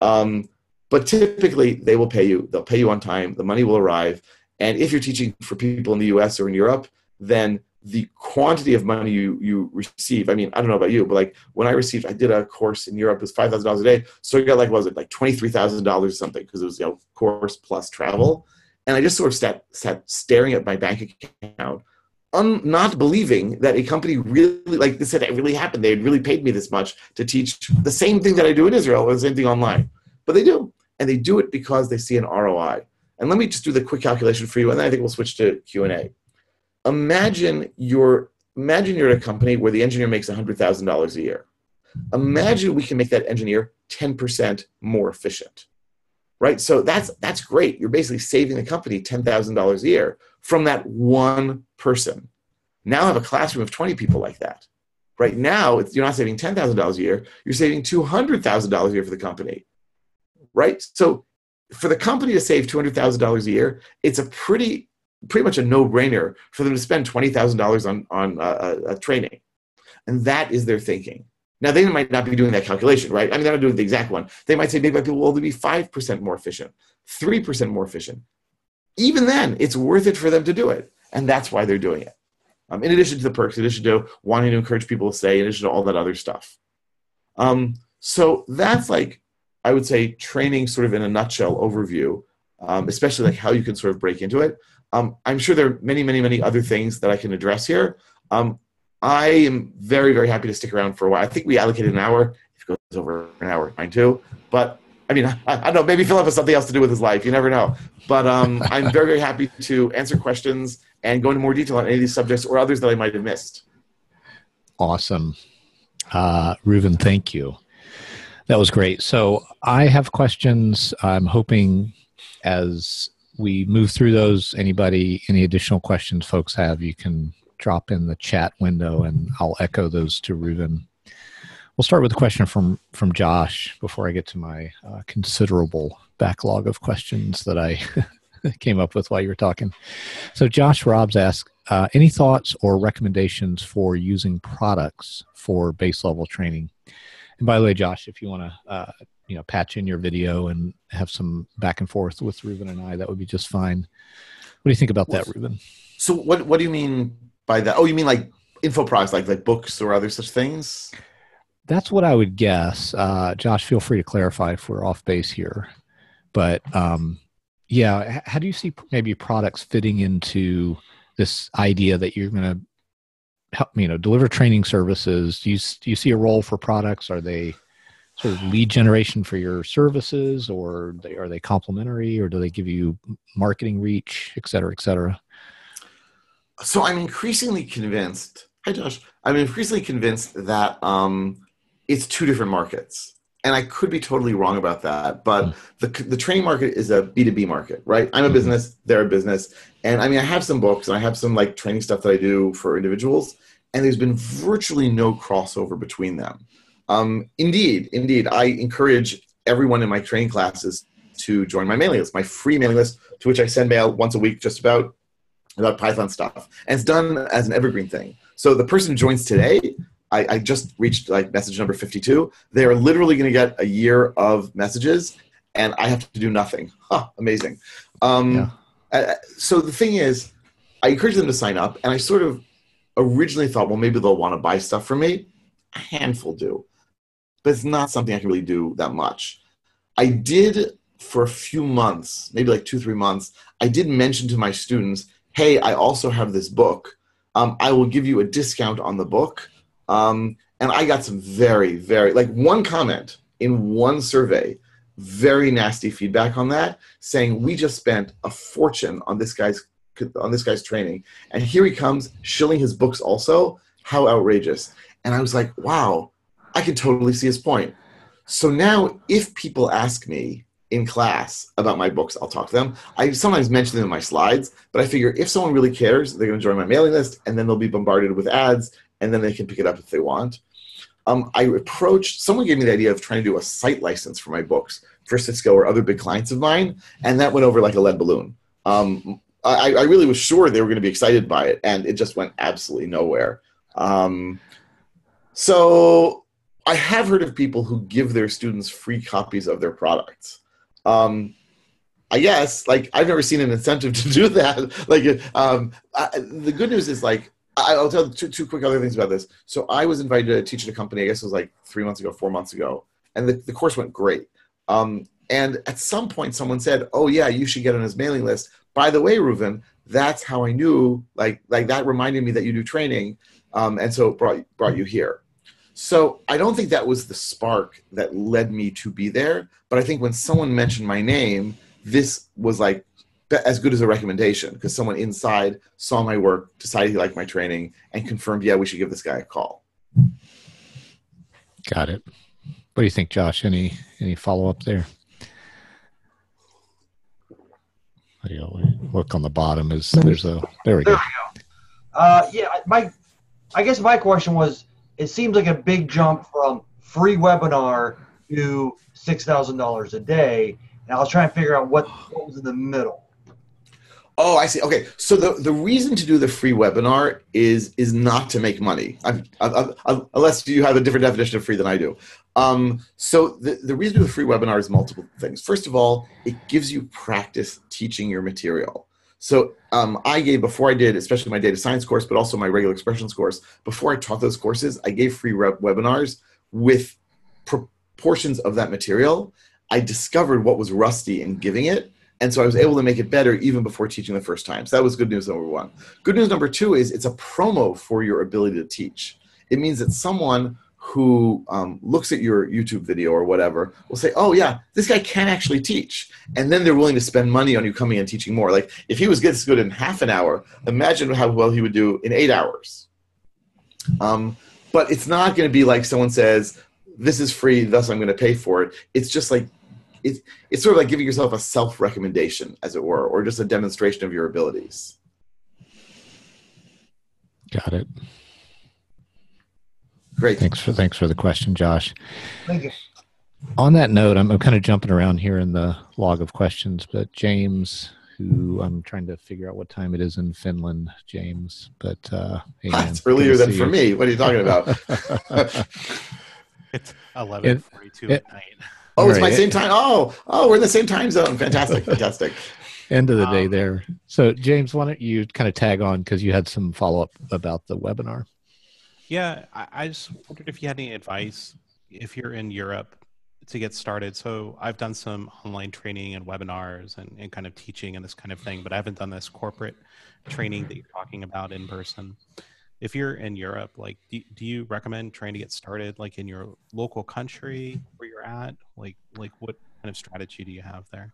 Um, but typically, they will pay you. They'll pay you on time. The money will arrive. And if you're teaching for people in the US or in Europe, then the quantity of money you, you receive, I mean, I don't know about you, but like when I received, I did a course in Europe, it was $5,000 a day. So I got like, what was it, like $23,000 or something, because it was, you know, course plus travel. And I just sort of sat, sat staring at my bank account, un, not believing that a company really, like this had really happened. They had really paid me this much to teach the same thing that I do in Israel or the same thing online. But they do and they do it because they see an ROI. And let me just do the quick calculation for you, and then I think we'll switch to Q and A. Imagine you're imagine you're at a company where the engineer makes hundred thousand dollars a year. Imagine we can make that engineer ten percent more efficient, right? So that's that's great. You're basically saving the company ten thousand dollars a year from that one person. Now I have a classroom of twenty people like that. Right now, you're not saving ten thousand dollars a year. You're saving two hundred thousand dollars a year for the company right? So for the company to save $200,000 a year, it's a pretty pretty much a no-brainer for them to spend $20,000 on on uh, uh, training. And that is their thinking. Now they might not be doing that calculation, right? I mean, they're not doing the exact one. They might say maybe people will only be 5% more efficient, 3% more efficient. Even then, it's worth it for them to do it. And that's why they're doing it. Um, in addition to the perks, in addition to wanting to encourage people to stay, in addition to all that other stuff. Um, so that's like, I would say, training sort of in a nutshell overview, um, especially like how you can sort of break into it. Um, I'm sure there are many, many, many other things that I can address here. Um, I am very, very happy to stick around for a while. I think we allocated an hour. If it goes over an hour, fine too. But I mean, <laughs> I, I, don't know. Maybe Philip has something else to do with his life. You never know. But um, <laughs> I'm very, very happy to answer questions and go into more detail on any of these subjects or others that I might have missed. Awesome. Uh, Reuven, thank you. That was great. So I have questions. I'm hoping as we move through those, anybody, any additional questions folks have, you can drop in the chat window and I'll echo those to Reuven. We'll start with a question from, from Josh before I get to my uh, considerable backlog of questions that I <laughs> came up with while you were talking. So Josh Robs asked, uh, any thoughts or recommendations for using products for base level training? And by the way, Josh, if you want to, uh, you know, patch in your video and have some back and forth with Reuven and I, that would be just fine. What do you think about that, Reuven? So what, what do you mean by that? Oh, you mean like info products, like, like books or other such things? That's what I would guess. Uh, Josh, feel free to clarify if we're off base here. But um, yeah, how do you see maybe products fitting into this idea that you're going to help, you know, deliver training services? Do you do you see a role for products? Are they sort of lead generation for your services, or they, are they complementary, or do they give you marketing reach, et cetera, et cetera? So I'm increasingly convinced. Hi, Josh. I'm increasingly convinced that um, it's two different markets and I could be totally wrong about that, but mm. the the training market is a B two B market, right? I'm a mm-hmm. business, they're a business, and I mean I have some books and I have some like training stuff that I do for individuals, and there's been virtually no crossover between them. Um, indeed, indeed, I encourage everyone in my training classes to join my mailing list, my free mailing list, to which I send mail once a week, just about about Python stuff, and it's done as an evergreen thing. So the person who joins today I, I just reached like message number 52. They are literally going to get a year of messages, and I have to do nothing. Huh, amazing. Um, yeah. uh, so the thing is, I encourage them to sign up, and I sort of originally thought, well, maybe they'll want to buy stuff from me. A handful do, but it's not something I can really do that much. I did for a few months, maybe like two, three months, I did mention to my students, hey, I also have this book. Um, I will give you a discount on the book um, and I got some very, very, like one comment in one survey, very nasty feedback on that, saying we just spent a fortune on this guy's on this guy's training, and here he comes shilling his books also. How outrageous! And I was like, wow, I can totally see his point. So now, if people ask me in class about my books, I'll talk to them. I sometimes mention them in my slides, but I figure if someone really cares, they're going to join my mailing list, and then they'll be bombarded with ads, and then they can pick it up if they want. Um, I approached, someone gave me the idea of trying to do a site license for my books for Cisco or other big clients of mine, and that went over like a lead balloon. Um, I, I, really was sure they were going to be excited by it, and it just went absolutely nowhere. Um, so I have heard of people who give their students free copies of their products. Um, I guess, like, I've never seen an incentive <laughs> to do that. like, um, I, the good news is, like, I'll tell two, two quick other things about this. So I was invited to teach at a company, I guess it was like three months ago, four months ago, and the, the course went great. Um, and at some point, someone said, "Oh yeah, you should get on his mailing list." By the way, Reuven, that's how I knew. Like, like that reminded me that you do training, um, and so brought brought you here. So I don't think that was the spark that led me to be there. But I think when someone mentioned my name, this was like as good as a recommendation because someone inside saw my work, decided he liked my training, and confirmed, yeah, we should give this guy a call. Got it. What do you think, Josh? Any any follow up there? Look on the bottom is there's a there we there go. We go. Uh, yeah, my I guess my question was: It seems like a big jump from free webinar to six thousand dollars a day and I was trying to figure out what, what was in the middle. Oh, I see. Okay, so the, the reason to do the free webinar is is not to make money, i i i unless you have a different definition of free than I do. Um, so the, the reason to do the free webinar is multiple things. First of all, it gives you practice teaching your material. So um, I gave before I did, especially my data science course, but also my regular expressions course. Before I taught those courses, I gave free webinars with proportions of that material. I discovered what was rusty in giving it and so I was able to make it better even before teaching the first time. So that was good news number one. Good news number two is it's a promo for your ability to teach. It means that someone who um, looks at your YouTube video or whatever will say, "Oh yeah, this guy can actually teach," and then they're willing to spend money on you coming and teaching more. Like if he was this good in half an hour, imagine how well he would do in eight hours. Um, but it's not going to be like someone says, "This is free, thus I'm going to pay for it." It's just like it's it's sort of like giving yourself a self recommendation, as it were, or just a demonstration of your abilities. Got it. Great. Thanks for thanks for the question, Josh. Thank you. On that note, I'm, I'm kind of jumping around here in the log of questions, but James, who I'm trying to figure out what time it is in Finland, James, but uh, hey <laughs> man, it's earlier than for you. me. What are you talking about? <laughs> it's 11:42 at night. Oh, it's my same time. Oh, oh, we're in the same time zone. Fantastic, fantastic. <laughs> End of the um, day there. So, James, why don't you kind of tag on because you had some follow up about the webinar? Yeah, I, I just wondered if you had any advice if you're in Europe to get started. So, I've done some online training and webinars and, and kind of teaching and this kind of thing, but I haven't done this corporate training that you're talking about in person if you're in Europe, like, do, do you recommend trying to get started like in your local country where you're at? Like, like what kind of strategy do you have there?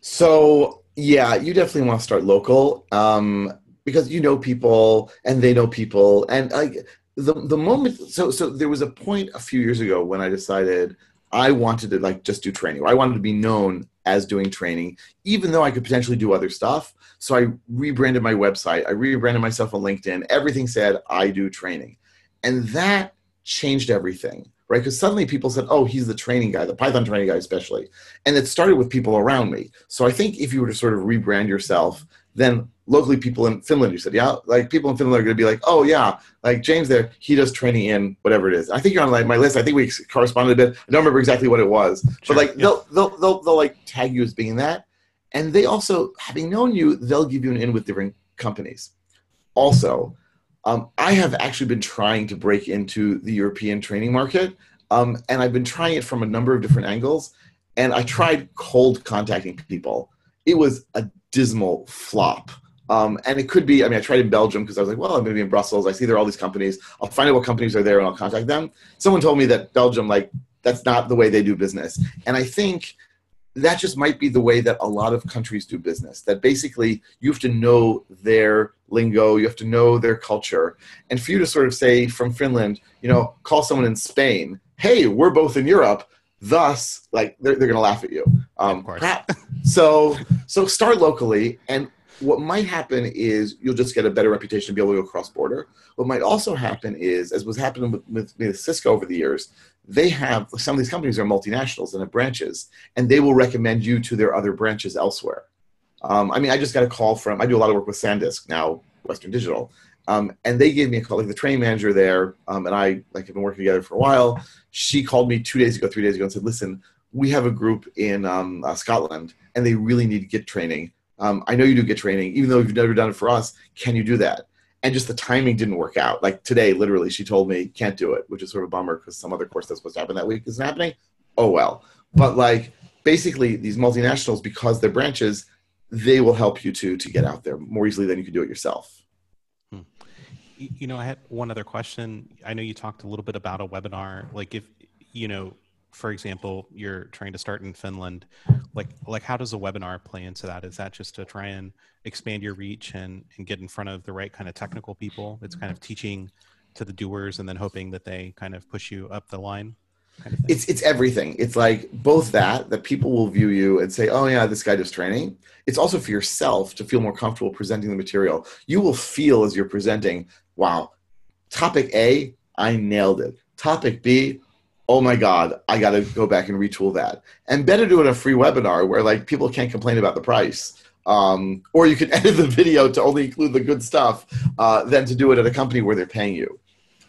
So yeah, you definitely want to start local um, because you know people and they know people, and like the the moment. So so there was a point a few years ago when I decided I wanted to like just do training. I wanted to be known as doing training, even though I could potentially do other stuff. So I rebranded my website. I rebranded myself on LinkedIn. Everything said I do training. And that changed everything, right? Because suddenly people said, oh, he's the training guy, the Python training guy, especially. And it started with people around me. So I think if you were to sort of rebrand yourself, then locally people in Finland, you said, yeah, like people in Finland are going to be like, oh yeah, like James there, he does training in whatever it is. I think you're on like my list. I think we corresponded a bit. I don't remember exactly what it was, sure, but like yeah. they'll, they'll, they'll, they'll like tag you as being that. And they also, having known you, they'll give you an in with different companies. Also, um, I have actually been trying to break into the European training market, um, and I've been trying it from a number of different angles. And I tried cold contacting people. It was a dismal flop. Um, and it could be, I mean, I tried in Belgium because I was like, well, I'm going to be in Brussels. I see there are all these companies. I'll find out what companies are there and I'll contact them. Someone told me that Belgium, like, that's not the way they do business. And I think that just might be the way that a lot of countries do business. That basically you have to know their lingo, you have to know their culture. And for you to sort of say from Finland, you know, call someone in Spain, hey, we're both in Europe, thus, like, they're, they're going to laugh at you. Um, of course. so, so start locally. And what might happen is you'll just get a better reputation to be able to go cross border. What might also happen is, as was happening with, with, with, Cisco over the years, they have some of these companies are multinationals and have branches, and they will recommend you to their other branches elsewhere. Um, I mean, I just got a call from I do a lot of work with SanDisk now, Western Digital, um, and they gave me a call. Like the training manager there, um, and I like have been working together for a while. She called me two days ago, three days ago, and said, "Listen, we have a group in um, uh, Scotland, and they really need Git training." um, I know you do Git training, even though you've never done it for us. Can you do that? And just the timing didn't work out. Like today, literally, she told me can't do it, which is sort of a bummer because some other course that's supposed to happen that week isn't happening. Oh well. But like basically, these multinationals, because they're branches, they will help you to to get out there more easily than you can do it yourself. You know, I had one other question. I know you talked a little bit about a webinar. Like if you know for example, you're trying to start in Finland, like like how does a webinar play into that? Is that just to try and expand your reach and, and get in front of the right kind of technical people? It's kind of teaching to the doers and then hoping that they kind of push you up the line. Kind of it's it's everything. It's like both that that people will view you and say, "Oh yeah, this guy does training." It's also for yourself to feel more comfortable presenting the material. You will feel as you're presenting, "Wow, topic A, I nailed it. Topic B, oh my god i got to go back and retool that and better do it a free webinar where like people can't complain about the price um, or you can <laughs> edit the video to only include the good stuff uh, than to do it at a company where they're paying you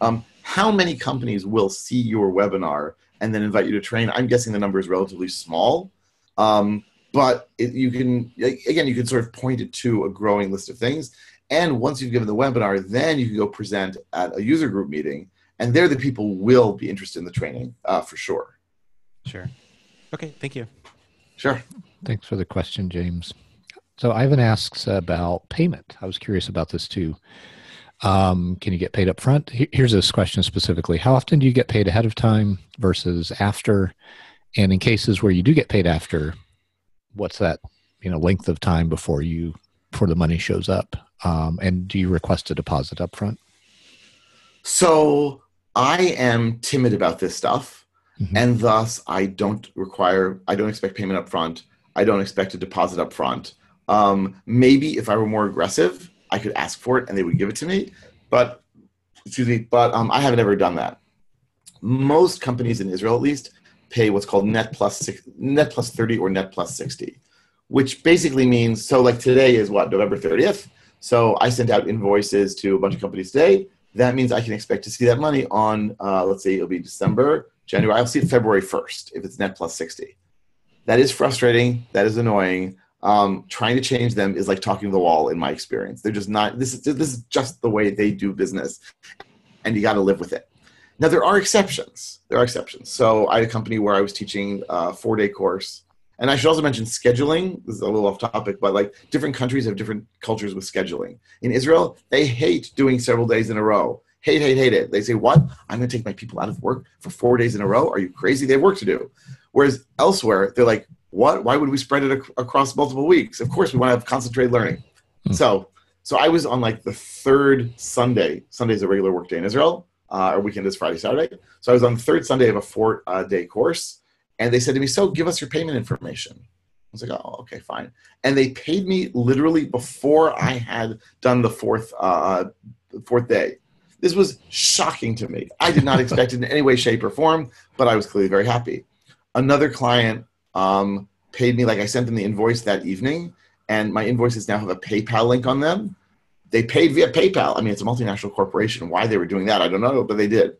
um, how many companies will see your webinar and then invite you to train i'm guessing the number is relatively small um, but it, you can again you can sort of point it to a growing list of things and once you've given the webinar then you can go present at a user group meeting and there the people will be interested in the training uh, for sure Sure. Okay. Thank you. sure Thanks for the question, James. So Ivan asks about payment. I was curious about this too. Um, can you get paid up front? Here's this question specifically. How often do you get paid ahead of time versus after? And in cases where you do get paid after, what's that, you know, length of time before you before the money shows up? Um, and do you request a deposit up front? so i am timid about this stuff Mhm. and thus i don't require i don't expect payment up front i don't expect a deposit up front um, maybe if i were more aggressive i could ask for it and they would give it to me but excuse me but um, i haven't ever done that. Most companies in israel at least pay what's called net plus six, net plus 30 or net plus 60 which basically means so like today is what november 30th so i sent out invoices to a bunch of companies today. That means i can expect to see that money on uh, let's say it'll be december january. I'll see it february 1st if it's net plus 60 that is frustrating. That is annoying um, trying to change them is like talking to the wall in my experience. They're just not this is this is just the way they do business and you got to live with it. Now there are exceptions. There are exceptions. So i had a company where i was teaching a four day course and i should also mention scheduling. This is a little off topic but like different countries have different cultures with scheduling. In israel they hate doing several days in a row. Hate hate hate it. They say what? I'm going to take my people out of work for four days in a row? Are you crazy? They have work to do. Whereas elsewhere they're like what why would we spread it ac- across multiple weeks? Of course we want to have concentrated learning. Hmm. so so i was on like the third sunday sunday's a regular work day in israel uh, our weekend is friday saturday. So i was on the third sunday of a four uh, day course and they said to me so give us your payment information. I was like oh okay fine. And they paid me literally before i had done the fourth uh, fourth day. This was shocking to me. I did not <laughs> expect it in any way shape or form but i was clearly very happy. Another client um, paid me like I sent them the invoice that evening, and my invoices now have a PayPal link on them. They paid via PayPal. I mean, it's a multinational corporation. Why they were doing that, I don't know, but they did.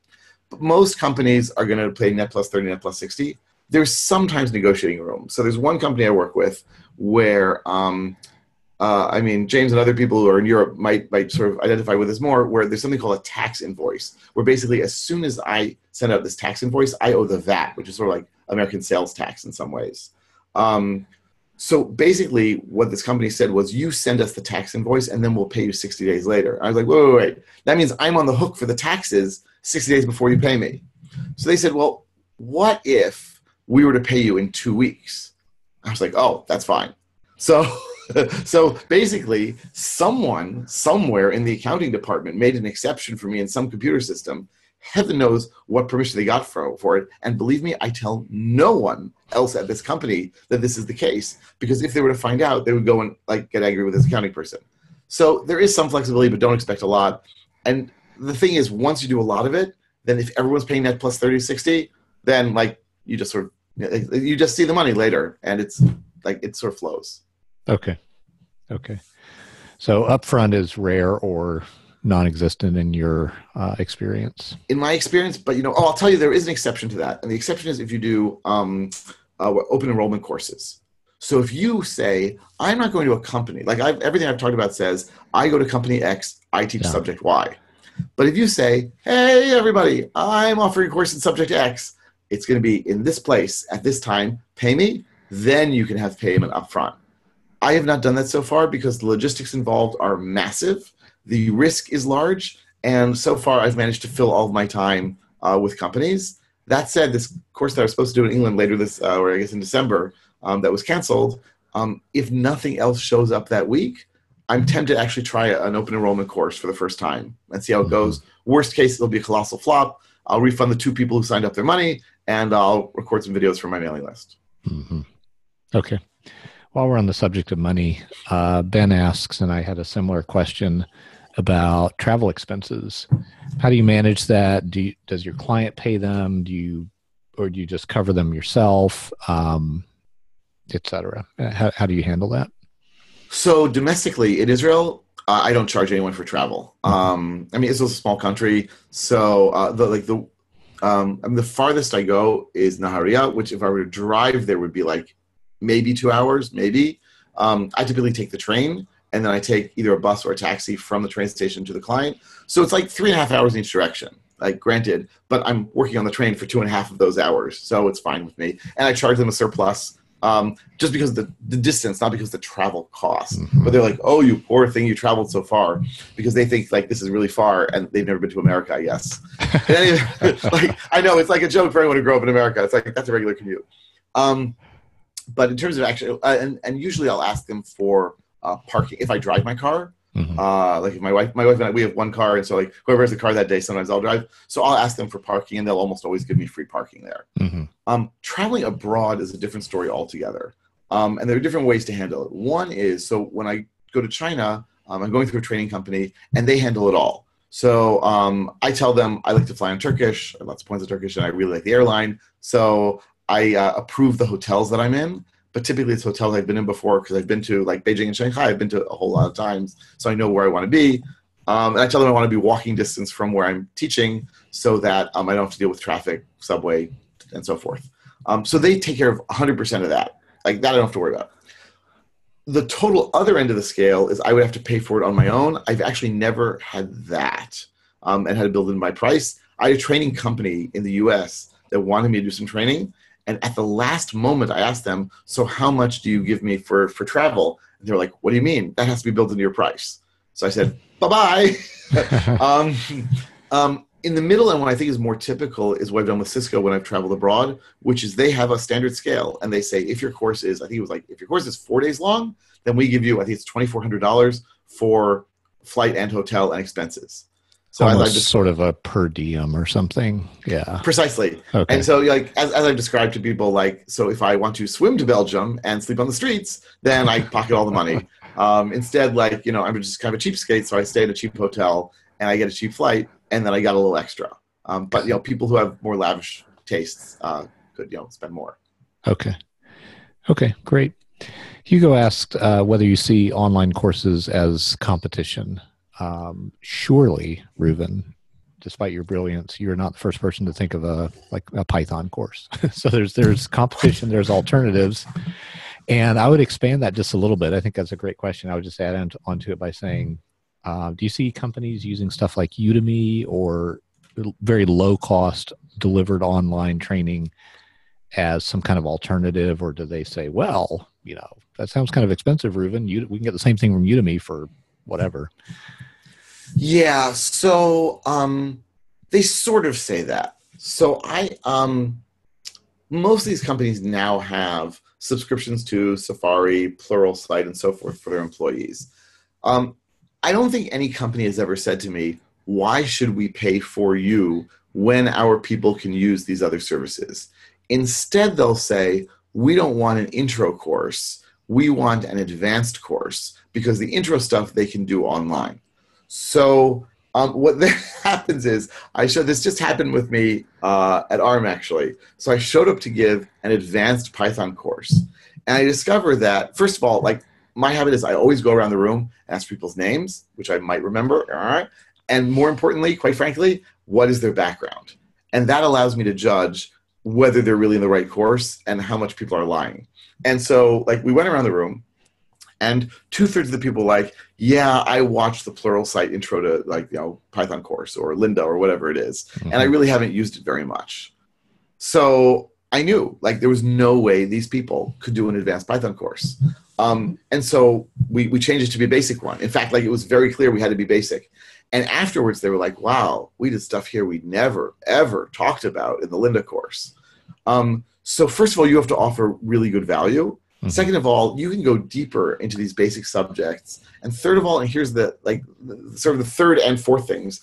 But most companies are going to pay net plus 30, net plus 60. There's sometimes negotiating room. So there's one company I work with where, um, uh, I mean, James and other people who are in Europe might might sort of identify with this more, where there's something called a tax invoice, where basically as soon as I send out this tax invoice, I owe the VAT, which is sort of like American sales tax in some ways. Um, so basically, what this company said was, you send us the tax invoice, and then we'll pay you 60 days later. I was like, wait, wait, wait. That means I'm on the hook for the taxes 60 days before you pay me. So they said, well, what if we were to pay you in two weeks? I was like, oh, that's fine. So, <laughs> so basically, someone somewhere in the accounting department made an exception for me in some computer system. Heaven knows what permission they got for, for it. And believe me, I tell no one else at this company that this is the case because if they were to find out, they would go and like get angry with this accounting person. So there is some flexibility, but don't expect a lot. And the thing is, once you do a lot of it, then if everyone's paying net plus 30, 60, then like you just sort of you just see the money later and it's like it sort of flows. Okay. Okay. So upfront is rare or non-existent in your uh, experience. in my experience, but you know, oh, I'll tell you, there is an exception to that, and the exception is if you do um, uh, open enrollment courses. So if you say, I'm not going to a company, like I've, everything I've talked about says, I go to company X, I teach Yeah. subject Y. But if you say, hey, everybody, I'm offering a course in subject X, it's going to be in this place at this time, pay me, then you can have payment upfront. I have not done that so far because the logistics involved are massive, the risk is large, and so far I've managed to fill all of my time uh, with companies. That said, this course that I was supposed to do in England later this, uh, or I guess in December, um, that was canceled. Um, if nothing else shows up that week, I'm tempted to actually try an open enrollment course for the first time and see how it goes. Worst case, it'll be a colossal flop. I'll refund the two people who signed up their money, and I'll record some videos for my mailing list. hmm Okay. While we're on the subject of money, uh, Ben asks, and I had a similar question about travel expenses. How do you manage that? Do you, does your client pay them? Do you or do you just cover them yourself, um, et cetera? How, how do you handle that? So domestically in Israel, uh, I don't charge anyone for travel. Um, I mean, Israel's a small country, so uh, the like the um, I mean, the farthest I go is Nahariya, which if I were to drive there would be like maybe two hours, maybe. Um, I typically take the train and then I take either a bus or a taxi from the train station to the client. So it's like three and a half hours in each direction. Like granted, but I'm working on the train for two and a half of those hours, so it's fine with me. And I charge them a surplus um, just because the, the distance, not because the travel cost. Mm-hmm. But they're like, oh, you poor thing, you traveled so far because they think like this is really far and they've never been to America, I guess. <laughs> anyway, <laughs> like I know it's like a joke for anyone who grew up in America. It's like that's a regular commute. Um, but in terms of actually, uh, and, and usually I'll ask them for uh, parking if I drive my car. Mm-hmm. Uh, like my wife, my wife and I, we have one car, and so like whoever has the car that day, sometimes I'll drive. So I'll ask them for parking, and they'll almost always give me free parking there. Mm-hmm. Um, traveling abroad is a different story altogether, um, and there are different ways to handle it. One is so when I go to China, um, I'm going through a training company, and they handle it all. So um, I tell them I like to fly on Turkish, lots of points of Turkish, and I really like the airline. So I uh, approve the hotels that I'm in but typically it's hotels I've been in before because I've been to like Beijing and Shanghai. I've been to a whole lot of times, so I know where I want to be. Um, and I tell them I want to be walking distance from where I'm teaching, so that um, I don't have to deal with traffic, subway, and so forth. Um, so they take care of 100% of that. Like that, I don't have to worry about. The total other end of the scale is I would have to pay for it on my own. I've actually never had that um, and had to build in my price. I had a training company in the U.S. that wanted me to do some training, and at the last moment, I asked them, "So how much do you give me for for travel?" And they're like, "What do you mean? That has to be built into your price." So I said, "Bye bye." <laughs> um, um, in the middle, and what I think is more typical is what I've done with Cisco when I've traveled abroad, which is they have a standard scale, and they say if your course is, I think it was like, if your course is four days long, then we give you, I think it's twenty four hundred dollars for flight and hotel and expenses. So Almost just, sort of a per diem or something. Yeah. Precisely. Okay. And so like as, as I've described to people, like, so if I want to swim to Belgium and sleep on the streets, then I <laughs> pocket all the money. Um, instead, like, you know, I'm just kind of a cheapskate, so I stay in a cheap hotel and I get a cheap flight and then I got a little extra. Um, but you know, people who have more lavish tastes uh, could, you know, spend more. Okay. Okay, great. Hugo asked uh, whether you see online courses as competition um, surely, Reuven, despite your brilliance, you're not the first person to think of a like a Python course. <laughs> so there's there's <laughs> competition, there's alternatives, and I would expand that just a little bit. I think that's a great question. I would just add on onto it by saying, uh, do you see companies using stuff like Udemy or very low cost delivered online training as some kind of alternative, or do they say, well, you know, that sounds kind of expensive, Reuven. You, we can get the same thing from Udemy for whatever. Yeah, so um, they sort of say that. So I um, most of these companies now have subscriptions to Safari, Plural Pluralsight, and so forth for their employees. Um, I don't think any company has ever said to me, "Why should we pay for you when our people can use these other services?" Instead, they'll say, "We don't want an intro course. We want an advanced course because the intro stuff they can do online." So um, what <laughs> then happens is I show this just happened with me uh, at ARM actually. So I showed up to give an advanced Python course, and I discovered that first of all, like my habit is I always go around the room ask people's names, which I might remember. All right, and more importantly, quite frankly, what is their background, and that allows me to judge whether they're really in the right course and how much people are lying. And so, like, we went around the room and two thirds of the people like, yeah, I watched the plural Pluralsight intro to like you know Python course or Lynda or whatever it is, mm-hmm. and I mm-hmm. really haven't used it very much. So I knew like there was no way these people could do an advanced Python course. Um, and so we, we changed it to be a basic one. In fact, like it was very clear we had to be basic. And afterwards, they were like, wow, we did stuff here we never, ever talked about in the Lynda course. Um, so, first of all, you have to offer really good value. Mm-hmm. Second of all, you can go deeper into these basic subjects. And third of all, and here's the like sort of the third and fourth things,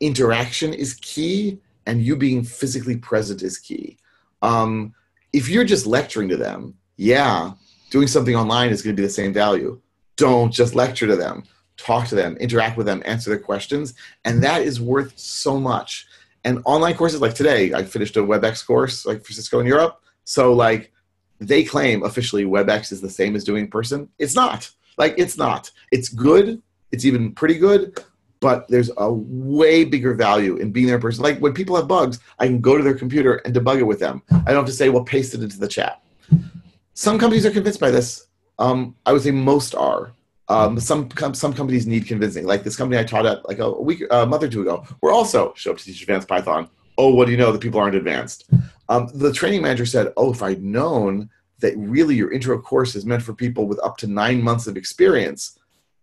interaction is key, and you being physically present is key. Um, if you're just lecturing to them, yeah, doing something online is going to be the same value. Don't just lecture to them. Talk to them, interact with them, answer their questions, and that is worth so much. And online courses like today, I finished a WebEx course like for Cisco in Europe. So like they claim officially WebEx is the same as doing person. It's not. Like it's not. It's good. It's even pretty good, but there's a way bigger value in being there in person. Like when people have bugs, I can go to their computer and debug it with them. I don't have to say, well, paste it into the chat. Some companies are convinced by this. Um, I would say most are. Um, some com- some companies need convincing. Like this company I taught at like a week, a month or two ago, we're also show up to teach advanced Python. Oh, what do you know? The people aren't advanced. Um, the training manager said, "Oh, if I'd known that really your intro course is meant for people with up to nine months of experience."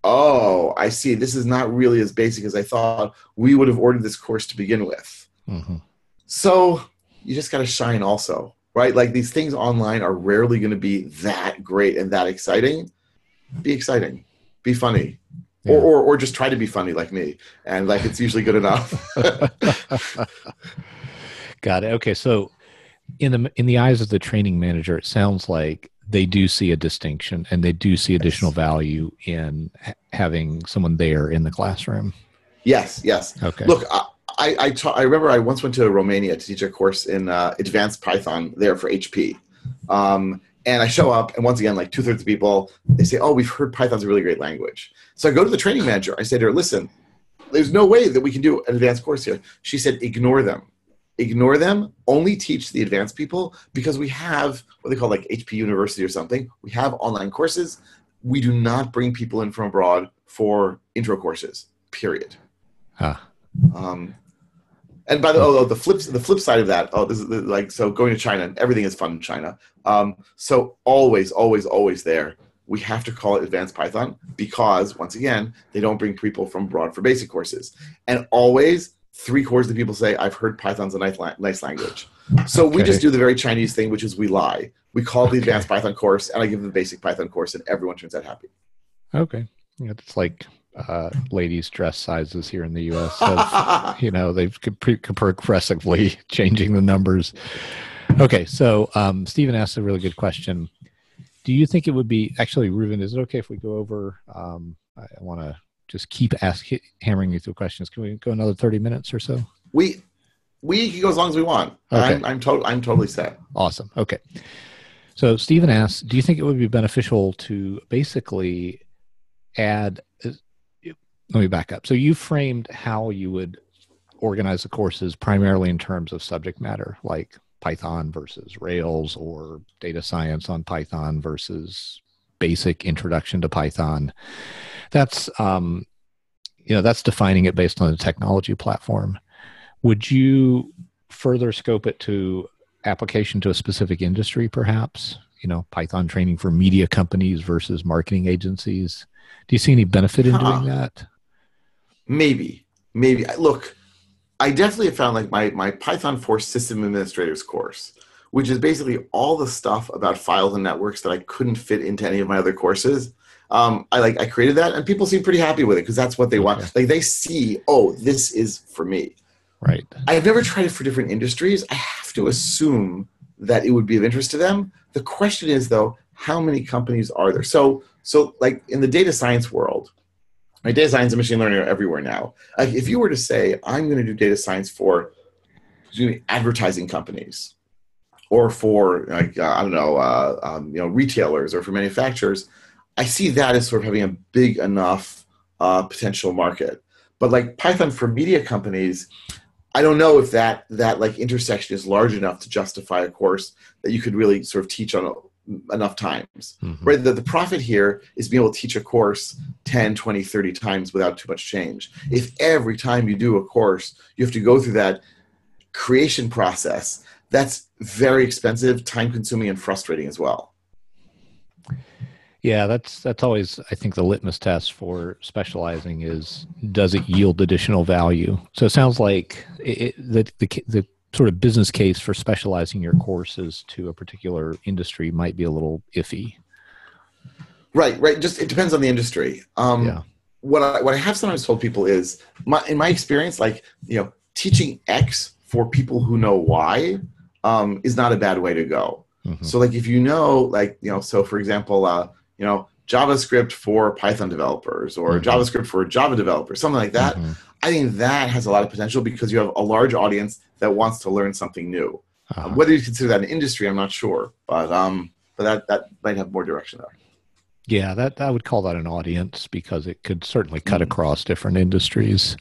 Oh, I see. This is not really as basic as I thought. We would have ordered this course to begin with. Mm-hmm. So you just got to shine also, right? Like these things online are rarely going to be that great and that exciting. Be exciting, be funny, Yeah. or, or or just try to be funny like me, and like it's usually good enough. <laughs> Got it. Okay, so in the in the eyes of the training manager, it sounds like they do see a distinction and they do see additional value in ha- having someone there in the classroom. yes, yes. Okay. Look, I I, I, ta- I remember I once went to Romania to teach a course in uh, advanced Python there for HP. Um, and I show up, and once again, like two thirds of people, they say, "Oh, we've heard Python's a really great language." So I go to the training manager. I say to her, "Listen, there's no way that we can do an advanced course here." She said, "Ignore them. Ignore them. Only teach the advanced people because we have what they call like HP University or something. We have online courses. We do not bring people in from abroad for intro courses. Period." Ah, Um, and by the oh, oh, the flip the flip side of that, oh, this is like so going to China, everything is fun in China. Um, so always, always, always there. We have to call it advanced Python because once again, they don't bring people from abroad for basic courses. And always, three quarters of the people say, "I've heard Python's a nice, la- nice language." So we just do the very Chinese thing, which is we lie. We call the Okay. advanced Python course, and I give them the basic Python course, and everyone turns out happy. okay. Yeah, it's like uh, ladies' dress sizes here in the U.S. Have, <laughs> you know, they've progressively <laughs> changing the numbers. Okay, so um, Stephen asked a really good question. Do you think it would be actually, Reuven? Is it okay if we go over? Um, I, I want to just keep asking, hammering you through questions. Can we go another thirty minutes or so? we we can go as long as we want. Okay. I'm I'm, to- I'm totally set. Awesome. Okay. So Stephen asks, do you think it would be beneficial to basically add? uh, Let me back up. So you framed how you would organize the courses primarily in terms of subject matter, like Python versus Rails, or data science on Python versus basic introduction to Python. That's um, you know that's defining it based on the technology platform. Would you further scope it to application to a specific industry, perhaps? You know, Python training for media companies versus marketing agencies. Do you see any benefit in doing that? Maybe, maybe. Look, I definitely have found like my my Python for system administrators course, which is basically all the stuff about files and networks that I couldn't fit into any of my other courses. Um, I like I created that, and people seem pretty happy with it because that's what they Okay. want. Like they see, oh, this is for me. Right. I've never tried it for different industries. I have to assume that it would be of interest to them. The question is though, how many companies are there? So so like in the data science world, right, data science and machine learning are everywhere now. Like if you were to say, I'm going to do data science for excuse me, advertising companies, or for like uh, I don't know, uh, um, you know, retailers or for manufacturers, I see that as sort of having a big enough uh, potential market. But like Python for media companies, I don't know if that that like intersection is large enough to justify a course that you could really sort of teach on enough times. Mhm. Right? The, the profit here is being able to teach a course 10, 20, 30 times without too much change. If every time you do a course, you have to go through that creation process, that's very expensive, time consuming, and frustrating as well. Yeah, that's that's always I think the litmus test for specializing is does it yield additional value. So it sounds like it, the, the the sort of business case for specializing your courses to a particular industry might be a little iffy. Right, right. Just it depends on the industry. Um, Yeah. What I what I have sometimes told people is, my, in my experience, like you know, teaching X for people who know Y um, is not a bad way to go. Mhm. So, like if you know, like you know, so for example, uh, you know, JavaScript for Python developers or Mhm. JavaScript for Java developers, something like that. Mhm. I think that has a lot of potential because you have a large audience that wants to learn something new. Uh-huh. Um, whether you consider that an industry, I'm not sure, but um, but that that might have more direction there. Yeah, that I would call that an audience because it could certainly cut Mhm. across different industries.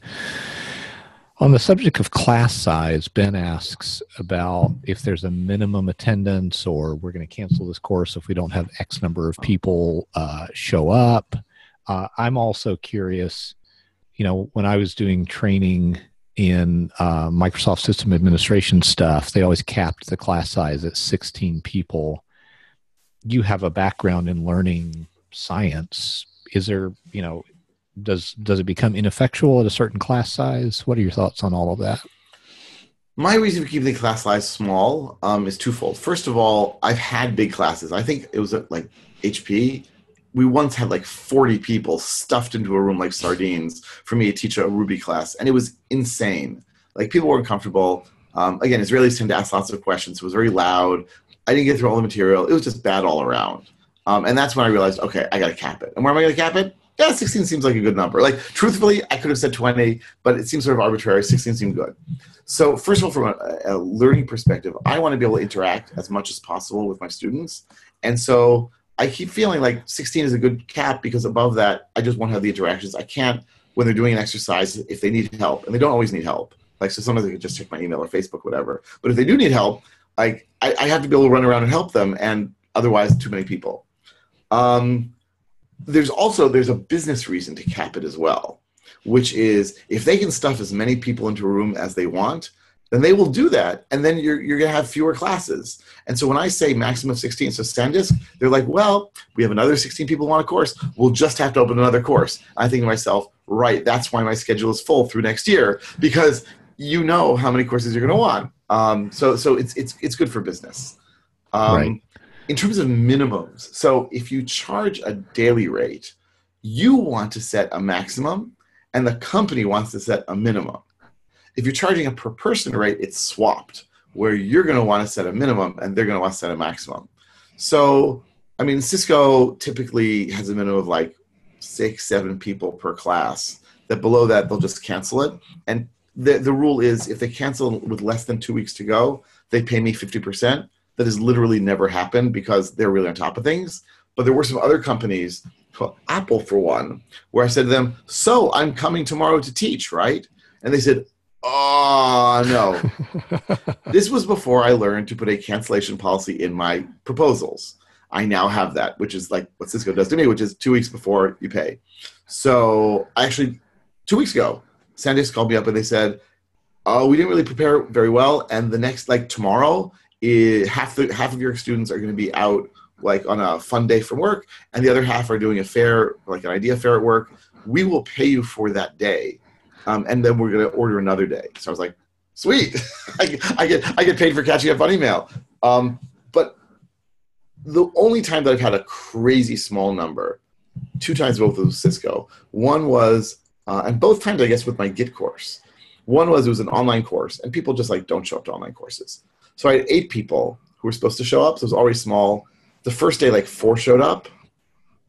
On the subject of class size, Ben asks about if there's a minimum attendance or we're going to cancel this course if we don't have X number of people uh, show up. Uh, I'm also curious, you know, when I was doing training in uh, Microsoft System Administration stuff, they always capped the class size at 16 people. You have a background in learning science. Is there, you know, does does it become ineffectual at a certain class size? What are your thoughts on all of that? My reason for keeping the class size small um, is twofold. First of all, I've had big classes. I think it was at like HP. We once had like 40 people stuffed into a room like sardines for me to teach a Ruby class, and it was insane. Like people weren't comfortable. Um, again, Israelis tend to ask lots of questions. It was very loud. I didn't get through all the material. It was just bad all around. Um, and that's when I realized, okay, I got to cap it. And where am I going to cap it? Yeah, 16 seems like a good number. Like, truthfully, I could have said 20, but it seems sort of arbitrary. 16 seemed good. So, first of all, from a, a learning perspective, I want to be able to interact as much as possible with my students. And so I keep feeling like 16 is a good cap because above that, I just won't have the interactions. I can't, when they're doing an exercise, if they need help, and they don't always need help. Like, so sometimes they can just check my email or Facebook, whatever. But if they do need help, like, I, I have to be able to run around and help them, and otherwise, too many people. Um, there's also there's a business reason to cap it as well which is if they can stuff as many people into a room as they want then they will do that. And then you're, you're going to have fewer classes. And so when i say maximum of 16 so sandisk they're like well we have another 16 people want a course. We'll just have to open another course. I think to myself right that's why my schedule is full through next year because you know how many courses you're going to want. Um, so so it's it's it's good for business. Um, Right. In terms of minimums so if you charge a daily rate you want to set a maximum and the company wants to set a minimum. If you're charging a per person rate it's swapped where you're going to want to set a minimum and they're going to want to set a maximum. So i mean cisco typically has a minimum of like six seven people per class. That below that they'll just cancel it. And the, the rule is if they cancel with less than two weeks to go they pay me 50% that has literally never happened because they're really on top of things. But there were some other companies, Apple for one, where I said to them, "So I'm coming tomorrow to teach, right?" And they said, "Oh no." <laughs> this was before I learned to put a cancellation policy in my proposals. I now have that, which is like what Cisco does to me, which is two weeks before you pay. So I actually, two weeks ago, Sandisk called me up and they said, "Oh, we didn't really prepare very well, and the next like tomorrow." Is half the half of your students are going to be out like on a fun day from work and the other half are doing a fair like an idea fair at work. We will pay you for that day um, and then we're going to order another day. So i was like sweet. <laughs> I, get- I get i get paid for catching up on email. Um, but the only time that i've had a crazy small number two times both with cisco. One was uh, and both times i guess with my git course. One was it was an online course and people just like don't show up to online courses so I had eight people who were supposed to show up. So it was already small. The first day, like four showed up,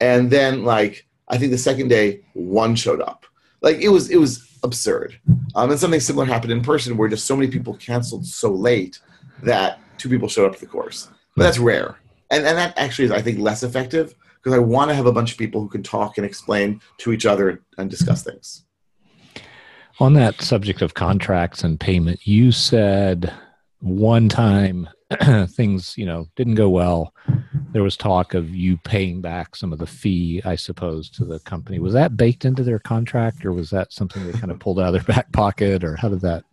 and then like I think the second day, one showed up. Like it was it was absurd. Um, and something similar happened in person where just so many people canceled so late that two people showed up to the course. But that's rare, and and that actually is I think less effective because I want to have a bunch of people who can talk and explain to each other and discuss things. On that subject of contracts and payment, you said one time <clears throat> things, you know, didn't go well. There was talk of you paying back some of the fee, I suppose, to the company. Was that baked into their contract or was that something they kind of pulled out of their <laughs> back pocket or how did that?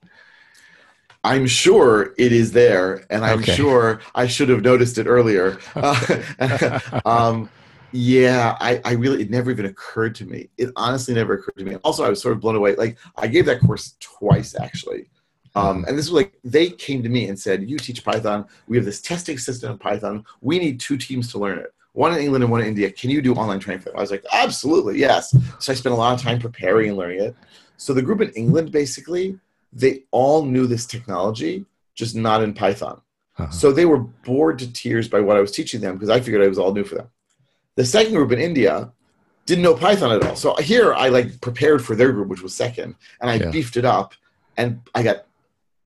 I'm sure it is there, and I'm Okay. sure I should have noticed it earlier. <laughs> Um, yeah, I, I really, it never even occurred to me. It honestly never occurred to me. Also, I was sort of blown away. Like, I gave that course twice, actually. Um, and this was like, they came to me and said, You teach Python. We have this testing system in Python. We need two teams to learn it one in England and one in India. Can you do online training for them? I was like, Absolutely, yes. So I spent a lot of time preparing and learning it. So the group in England, basically, they all knew this technology, just not in Python. Uh-huh. So they were bored to tears by what I was teaching them because I figured it was all new for them. The second group in India didn't know Python at all. So here I like prepared for their group, which was second, and I Yeah. beefed it up, and I got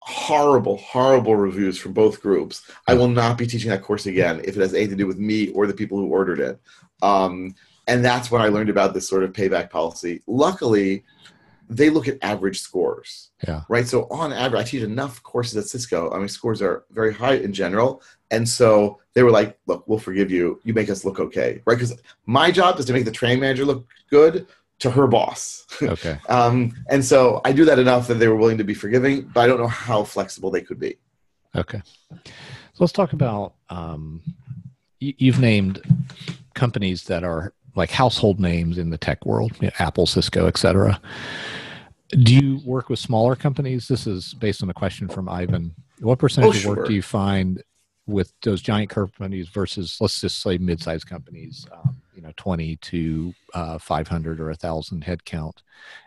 horrible, horrible reviews from both groups. I will not be teaching that course again if it has anything to do with me or the people who ordered it. Um, and that's when I learned about this sort of payback policy. Luckily, they look at average scores. Yeah. Right. So on average, I teach enough courses at Cisco. I mean, scores are very high in general. And so they were like, look, we'll forgive you. You make us look okay. Right. Because my job is to make the training manager look good to her boss. Okay. <laughs> um, and so I do that enough that they were willing to be forgiving, but I don't know how flexible they could be. Okay. So let's talk about um, you, you've named companies that are like household names in the tech world, you know, Apple, Cisco, et cetera. Do you work with smaller companies? This is based on a question from Ivan. What percentage Oh, of work do you find with those giant companies versus, let's just say, mid-sized companies? Um, you know, twenty to uh, five hundred or a thousand headcount,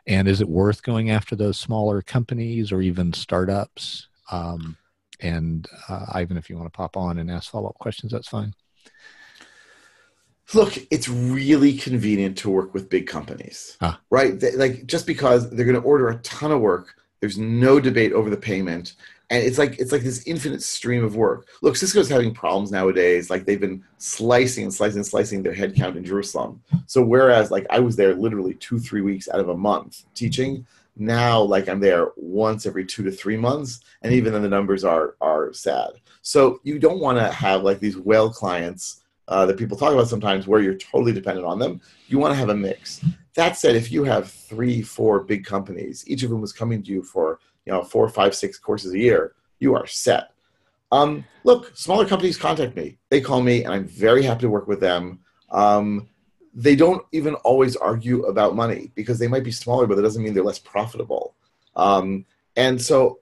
and is it worth going after those smaller companies or even startups? Um, and uh, Ivan, if you want to pop on and ask follow-up questions, that's fine. Look, it's really convenient to work with big companies, Ah. right? They, like just because they're going to order a ton of work, there's no debate over the payment, and it's like it's like this infinite stream of work. Look, Cisco's having problems nowadays. Like they've been slicing and slicing and slicing their headcount in Jerusalem. So whereas like I was there literally two three weeks out of a month teaching, now like I'm there once every two to three months, and even then the numbers are are sad. So you don't want to have like these whale clients uh, that people talk about sometimes where you're totally dependent on them. You want to have a mix. That said, if you have three, four big companies, each of them was coming to you for you know four, five, six courses a year, you are set. Um, look, smaller companies contact me. They call me, and I'm very happy to work with them. Um, they don't even always argue about money because they might be smaller, but that doesn't mean they're less profitable. Um, and so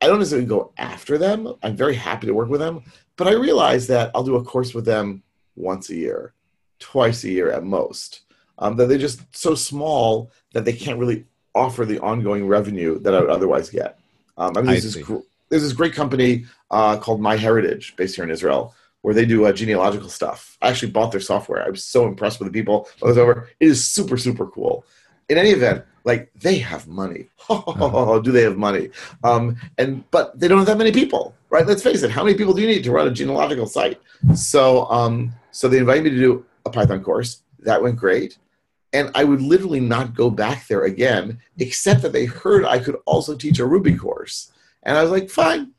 I don't necessarily go after them. I'm very happy to work with them, but I realize that I'll do a course with them once a year, twice a year at most. Um, that they're just so small that they can't really offer the ongoing revenue that I would otherwise get. Um, I mean, I there's, this, see. gr- there's this great company uh, called My Heritage based here in Israel where they do uh, genealogical stuff. I actually bought their software. I was so impressed with the people I was over. It is super, super cool. In any event, like they have money. <laughs> do they have money? Um, and but they don't have that many people, right? Let's face it. How many people do you need to run a genealogical site? So, um, so they invited me to do a Python course. That went great, and I would literally not go back there again, except that they heard I could also teach a Ruby course, and I was like, fine,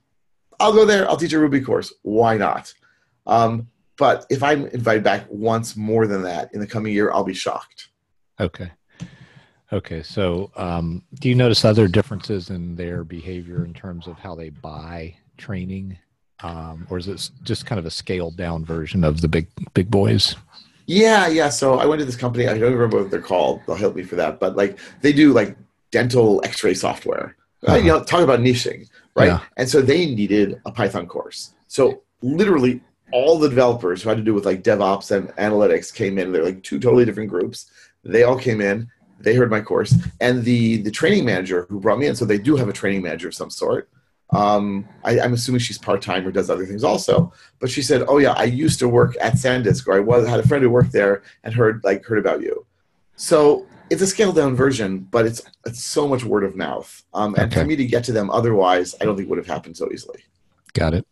I'll go there. I'll teach a Ruby course. Why not? Um, but if I'm invited back once more than that in the coming year, I'll be shocked. Okay. Okay. So, um, do you notice other differences in their behavior in terms of how they buy training, um, or is it just kind of a scaled down version of the big big boys? Yeah, yeah. So I went to this company. I don't remember what they're called. They'll help me for that. But like they do like dental X-ray software. Uh, you know, talk about niching, right? Yeah. And so they needed a Python course. So literally all the developers who had to do with like DevOps and analytics came in. They're like two totally different groups. They all came in. They heard my course, and the the training manager who brought me in. So they do have a training manager of some sort. Um, I, I'm assuming she's part time or does other things also. But she said, "Oh yeah, I used to work at SanDisk, or I was had a friend who worked there and heard like heard about you." So it's a scaled down version, but it's it's so much word of mouth. Um, and Okay. for me to get to them otherwise, I don't think would have happened so easily. Got it.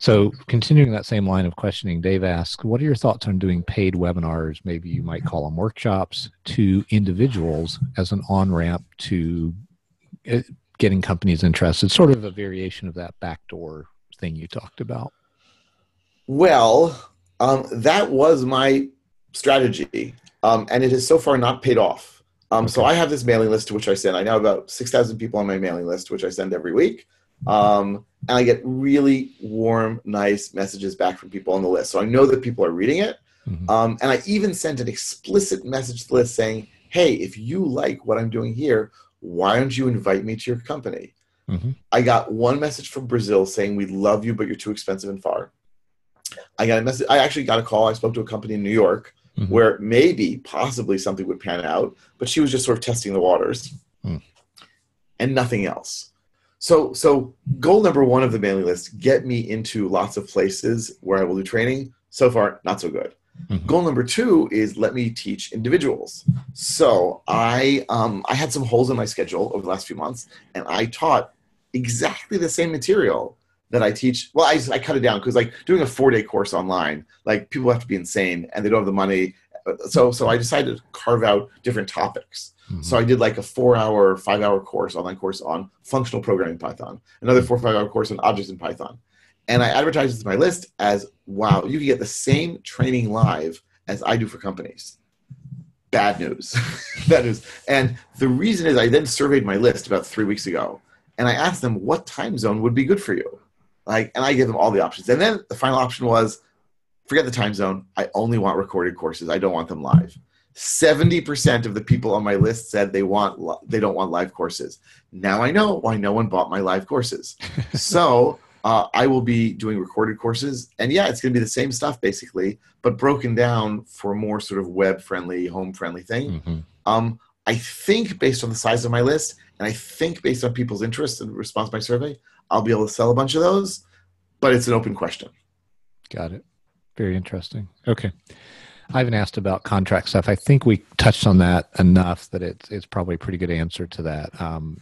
So, continuing that same line of questioning, Dave asks, "What are your thoughts on doing paid webinars? Maybe you might call them workshops to individuals as an on ramp to uh, getting companies interested, sort of a variation of that backdoor thing you talked about." Well, um, that was my strategy, um, and it has so far not paid off. Um, So I have this mailing list to which I send. I now have about six thousand people on my mailing list, which I send every week, um, and I get really warm, nice messages back from people on the list. So I know that people are reading it, Mhm. um, and I even sent an explicit message to the list saying, "Hey, if you like what I'm doing here, why don't you invite me to your company?" Mhm. I got one message from Brazil saying, "We love you, but you're too expensive and far." I got a message. I actually got a call. I spoke to a company in New York Mhm. where maybe, possibly, something would pan out, but she was just sort of testing the waters, Hmm. and nothing else. So, so goal number one of the mailing list: get me into lots of places where I will do training. So far, not so good. Mhm. Goal number two is let me teach individuals. So I um, I had some holes in my schedule over the last few months, and I taught exactly the same material that I teach. Well, I, I cut it down because like doing a four day course online, like people have to be insane and they don't have the money. So so I decided to carve out different topics. Mhm. So I did like a four hour, five hour course, online course on functional programming Python, another four, five hour course on objects in Python. And I advertised it to my list as wow, you can get the same training live as I do for companies. Bad news. <laughs> Bad news. And the reason is I then surveyed my list about three weeks ago and I asked them what time zone would be good for you. Like, and I gave them all the options. And then the final option was forget the time zone. I only want recorded courses. I don't want them live. 70% of the people on my list said they want they don't want live courses. Now I know why no one bought my live courses. <laughs> so uh, I will be doing recorded courses, and yeah, it's going to be the same stuff basically, but broken down for a more sort of web friendly, home friendly thing. Mhm. Um, I think based on the size of my list, and I think based on people's interest and response to my survey, I'll be able to sell a bunch of those. But it's an open question. Got it. Very interesting. Okay. I haven't asked about contract stuff. I think we touched on that enough that it's it's probably a pretty good answer to that. Um,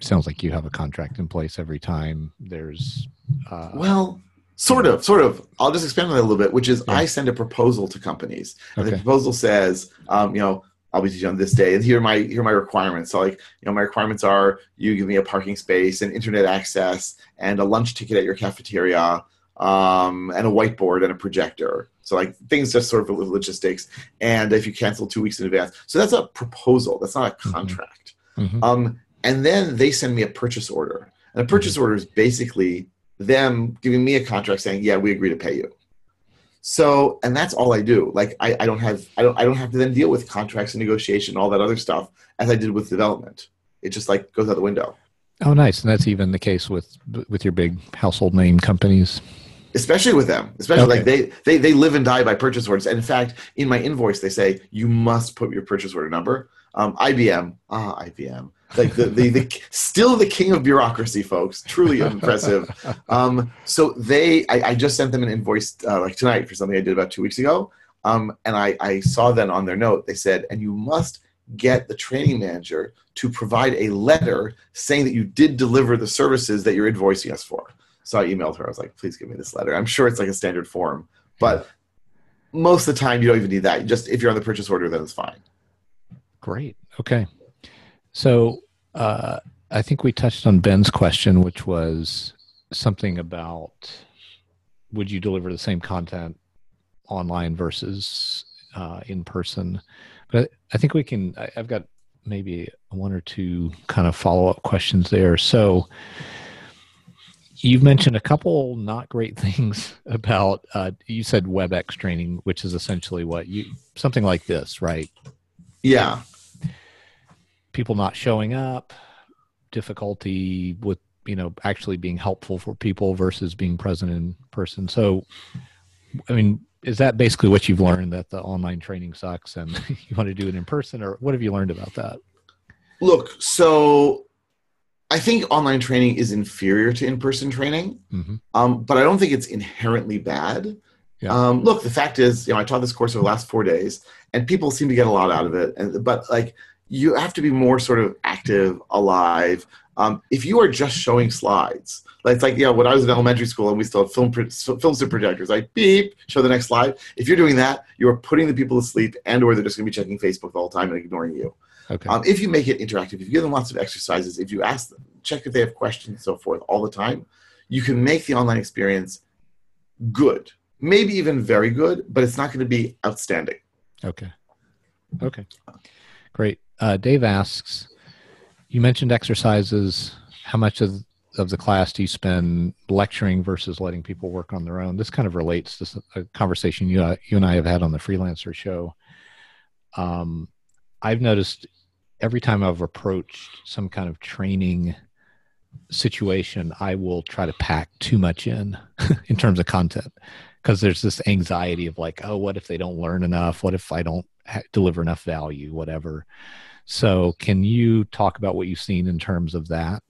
sounds like you have a contract in place every time there's. Uh, Well, sort of, sort of. I'll just expand on that a little bit, which is Yeah. I send a proposal to companies, and the proposal says, um, you know, I'll be teaching on this day, and here are my here are my requirements. So, like, you know, my requirements are you give me a parking space and internet access and a lunch ticket at your cafeteria, um, and a whiteboard and a projector. So, like, things just sort of logistics. And if you cancel two weeks in advance, so that's a proposal. That's not a Mhm. contract. mhm. Um, and then they send me a purchase order. And a purchase order is basically them giving me a contract saying, "Yeah, we agree to pay you." So, and that's all I do. Like, I, I don't have, I don't, I don't have to then deal with contracts and negotiation, and all that other stuff, as I did with development. It just like goes out the window. Oh, nice. And that's even the case with with your big household name companies. especially with them especially Okay. like they, they they live and die by purchase orders and in fact in my invoice they say you must put your purchase order number um, ibm ah ibm like the, the, the still the king of bureaucracy folks truly impressive <laughs> um, so they I, I just sent them an invoice uh, like tonight for something i did about two weeks ago um, and I, I saw then on their note they said and you must get the training manager to provide a letter saying that you did deliver the services that you're invoicing us for so I emailed her. I was like, please give me this letter. I'm sure it's like a standard form, but most of the time you don't even need that. Just if you're on the purchase order, then it's fine. Great. Okay. So uh, I think we touched on Ben's question, which was something about would you deliver the same content online versus uh, in person? But I think we can. I, I've got maybe one or two kind of follow up questions there. So you've mentioned a couple not great <laughs> things about. Uh, you said WebEx training, which is essentially what you something like this, right? Yeah. People not showing up, difficulty with you know actually being helpful for people versus being present in person. So, I mean, is that basically what you've learned that the online training sucks and <laughs> you want to do it in person, or what have you learned about that? Look, so I think online training is inferior to in-person training, hmm um, but I don't think it's inherently bad. Yeah. Um, look, the fact is, you know, I taught this course over the last four days, and people seem to get a lot out of it. And but like, you have to be more sort of active, alive. Um, if you are just showing slides, like it's like you know, when I was in elementary school and we still had film pro- film strip projectors, like beep, show the next slide. If you're doing that, you are putting the people to sleep, and or they're just going to be checking Facebook the whole time and ignoring you. Okay. Um, if you make it interactive, if you give them lots of exercises, if you ask them, check if they have questions, and so forth, all the time, you can make the online experience good, maybe even very good, but it's not going to be outstanding. Okay. Okay. Great. Uh, Dave asks, you mentioned exercises. How much of of the class do you spend lecturing versus letting people work on their own? This kind of relates to a conversation you uh, you and I have had on the freelancer show. Um, I've noticed every time I've approached some kind of training situation, I will try to pack too much in <laughs> in terms of content because there's this anxiety of like, oh, what if they don't learn enough? What if I don't ha- deliver enough value? Whatever. So, can you talk about what you've seen in terms of that?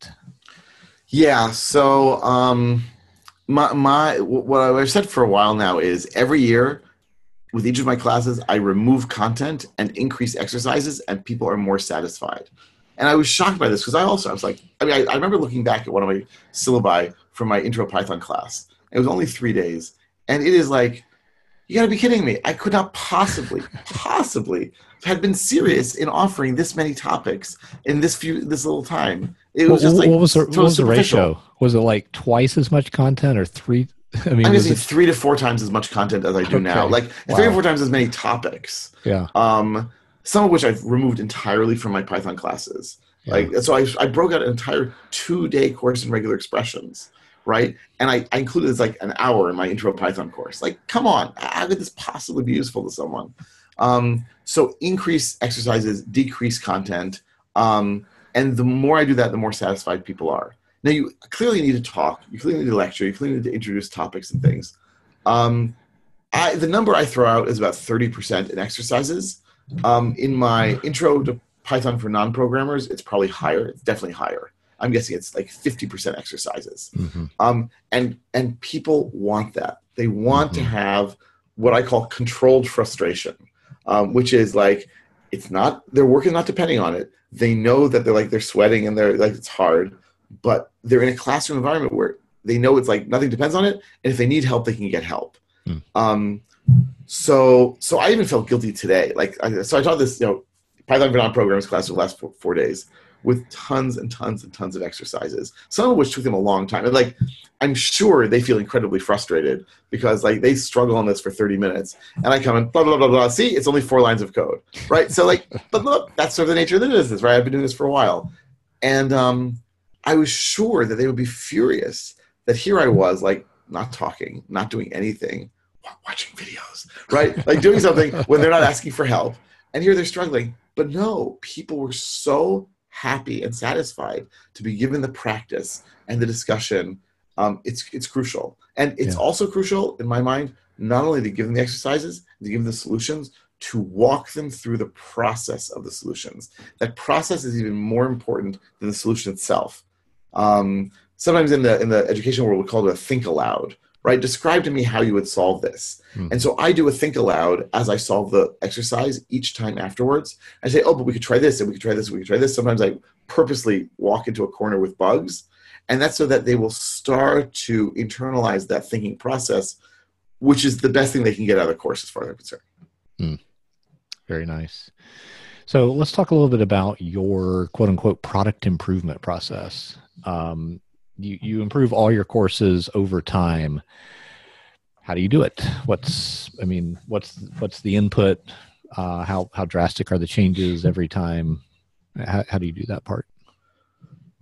Yeah. So, um, my my what I've said for a while now is every year with each of my classes, I remove content and increase exercises, and people are more satisfied. And I was shocked by this because I also I was like, I mean, I, I, remember looking back at one of my syllabi from my intro Python class. It was only three days, and it is like, you got to be kidding me! I could not possibly, possibly have been serious in offering this many topics in this few this little time. It was just like what was the, what was the ratio? Was it like twice as much content or three? <laughs> I mean, I'm guessing it... three to four times as much content as I do okay. now. Like wow. three or four times as many topics. Yeah. Um, some of which I've removed entirely from my Python classes. Yeah. Like so, I, I broke out an entire two day course in regular expressions, right? And I, I included this like an hour in my intro Python course. Like, come on, how could this possibly be useful to someone? Um, so increase exercises, decrease content, um, and the more I do that, the more satisfied people are. Now you clearly need to talk. You clearly need to lecture. You clearly need to introduce topics and things. Um, I, the number I throw out is about thirty percent in exercises. Um, in my intro to Python for non-programmers, it's probably higher. It's definitely higher. I'm guessing it's like 50% exercises. Mm-hmm. Um, and and people want that. They want mm-hmm. to have what I call controlled frustration, um, which is like it's not their work is not depending on it. They know that they're like they're sweating and they're like it's hard, but they're in a classroom environment where they know it's like nothing depends on it, and if they need help, they can get help. Mm. Um, so so I even felt guilty today. Like I, so I taught this you know Python for non-programmers class for the last four, four days with tons and tons and tons of exercises, some of which took them a long time. And like, I'm sure they feel incredibly frustrated because like they struggle on this for 30 minutes, and I come and blah blah blah blah. See, it's only four lines of code, right? So like, <laughs> but look, that's sort of the nature of the business, right? I've been doing this for a while, and um, I was sure that they would be furious that here I was, like, not talking, not doing anything, watching videos, right? Like doing something when they're not asking for help. And here they're struggling. But no, people were so happy and satisfied to be given the practice and the discussion. Um, it's, it's crucial. And it's yeah. also crucial, in my mind, not only to give them the exercises, to give them the solutions, to walk them through the process of the solutions. That process is even more important than the solution itself. Um, sometimes in the in the education world, we call it a think aloud. Right? Describe to me how you would solve this. Mm. And so I do a think aloud as I solve the exercise each time afterwards. I say, oh, but we could try this, and we could try this, and we could try this. Sometimes I purposely walk into a corner with bugs, and that's so that they will start to internalize that thinking process, which is the best thing they can get out of the course, as far as I'm concerned. Mm. Very nice. So let's talk a little bit about your quote unquote product improvement process um, you you improve all your courses over time. How do you do it? What's i mean what's what's the input? Uh, how how drastic are the changes every time? How, how do you do that part?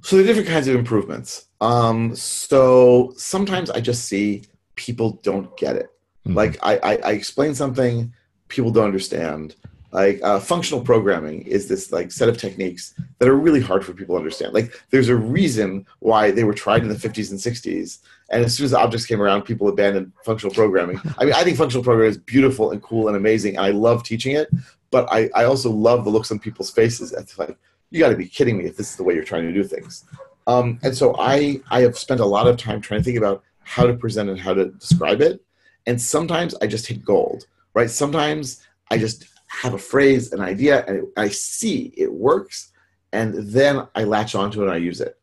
So there are different kinds of improvements. Um, so sometimes i just see people don't get it. Mm-hmm. like I, I i explain something people don't understand like uh, functional programming is this like set of techniques that are really hard for people to understand. Like there's a reason why they were tried in the 50s and 60s and as soon as objects came around people abandoned functional programming. I mean i think functional programming is beautiful and cool and amazing and i love teaching it but i, I also love the looks on people's faces. It's like you got to be kidding me if this is the way you're trying to do things. Um, and so i i have spent a lot of time trying to think about how to present and how to describe it and sometimes i just hit gold right? Sometimes i just have a phrase, an idea, and I see it works, and then I latch onto it and I use it.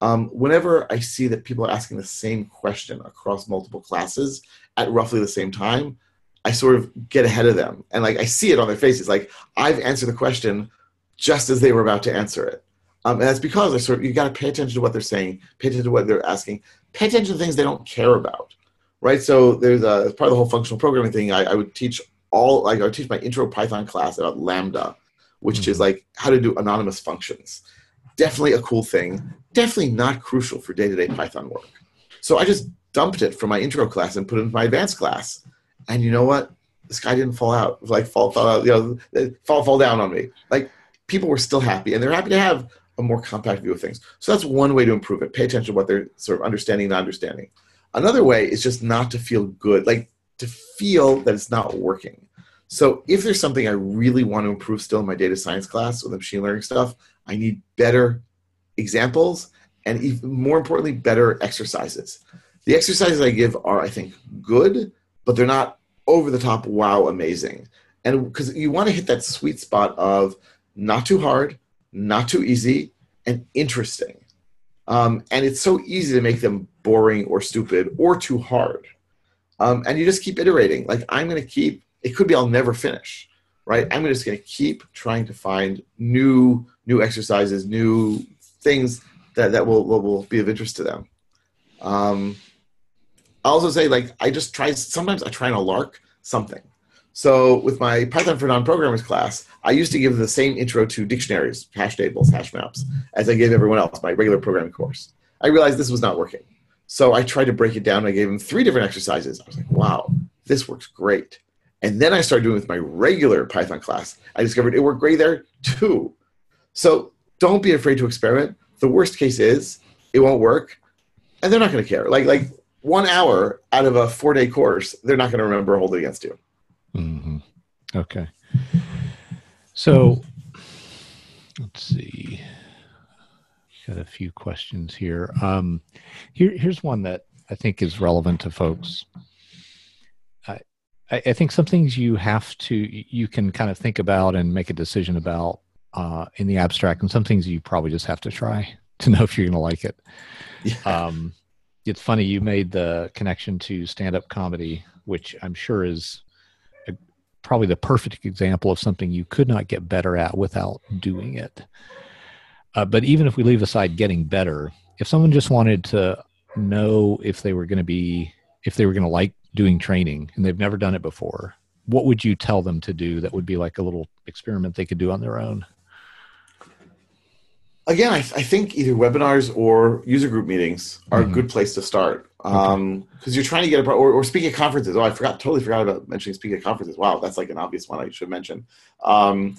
Um, whenever I see that people are asking the same question across multiple classes at roughly the same time, I sort of get ahead of them. And like I see it on their faces, like I've answered the question just as they were about to answer it. Um, and that's because I sort of, you got to pay attention to what they're saying, pay attention to what they're asking, pay attention to things they don't care about, right? So there's a part of the whole functional programming thing. I, I would teach all like I teach my intro Python class about Lambda, which mm-hmm. is like how to do anonymous functions. Definitely a cool thing. Definitely not crucial for day to day Python work. So I just dumped it from my intro class and put it in my advanced class. And you know what? This guy didn't fall out. Like fall, fall out, you know, fall, fall down on me. Like people were still happy, and they're happy to have a more compact view of things. So that's one way to improve it. Pay attention to what they're sort of understanding, not understanding. Another way is just not to feel good. Like to feel that it's not working. So if there's something I really want to improve still in my data science class or the machine learning stuff, I need better examples and even more importantly, better exercises. The exercises I give are, I think, good, but they're not over the top, wow, amazing. And because you want to hit that sweet spot of not too hard, not too easy, and interesting. Um, and it's so easy to make them boring or stupid or too hard. Um, and you just keep iterating. Like I'm going to keep. It could be I'll never finish, right? I'm just going to keep trying to find new new exercises, new things that that will will, will be of interest to them. Um, I also say like I just try. Sometimes I try and lark something. So with my Python for non-programmers class, I used to give the same intro to dictionaries, hash tables, hash maps, as I gave everyone else my regular programming course. I realized this was not working. So I tried to break it down. I gave him three different exercises. I was like, wow, this works great. And then I started doing it with my regular Python class. I discovered it worked great there too. So don't be afraid to experiment. The worst case is it won't work, and they're not going to care. Like like one hour out of a four day course, they're not going to remember hold it against you. Mm-hmm. Okay. So let's see got a few questions here. Um, here, here's one that I think is relevant to folks. I, I think some things you have to, you can kind of think about and make a decision about uh, in the abstract, and some things you probably just have to try <laughs> to know if you're going to like it. Yeah. Um, it's funny you made the connection to stand-up comedy, which I'm sure is a, probably the perfect example of something you could not get better at without doing it. Uh, but even if we leave aside getting better, if someone just wanted to know if they were going to be, if they were going to like doing training and they've never done it before, what would you tell them to do that would be like a little experiment they could do on their own? Again, I, I think either webinars or user group meetings are mm-hmm. a good place to start because um, you're trying to get a or, or speak at conferences. Oh, I forgot, totally forgot about mentioning speaking at conferences. Wow, that's like an obvious one I should mention. Because um,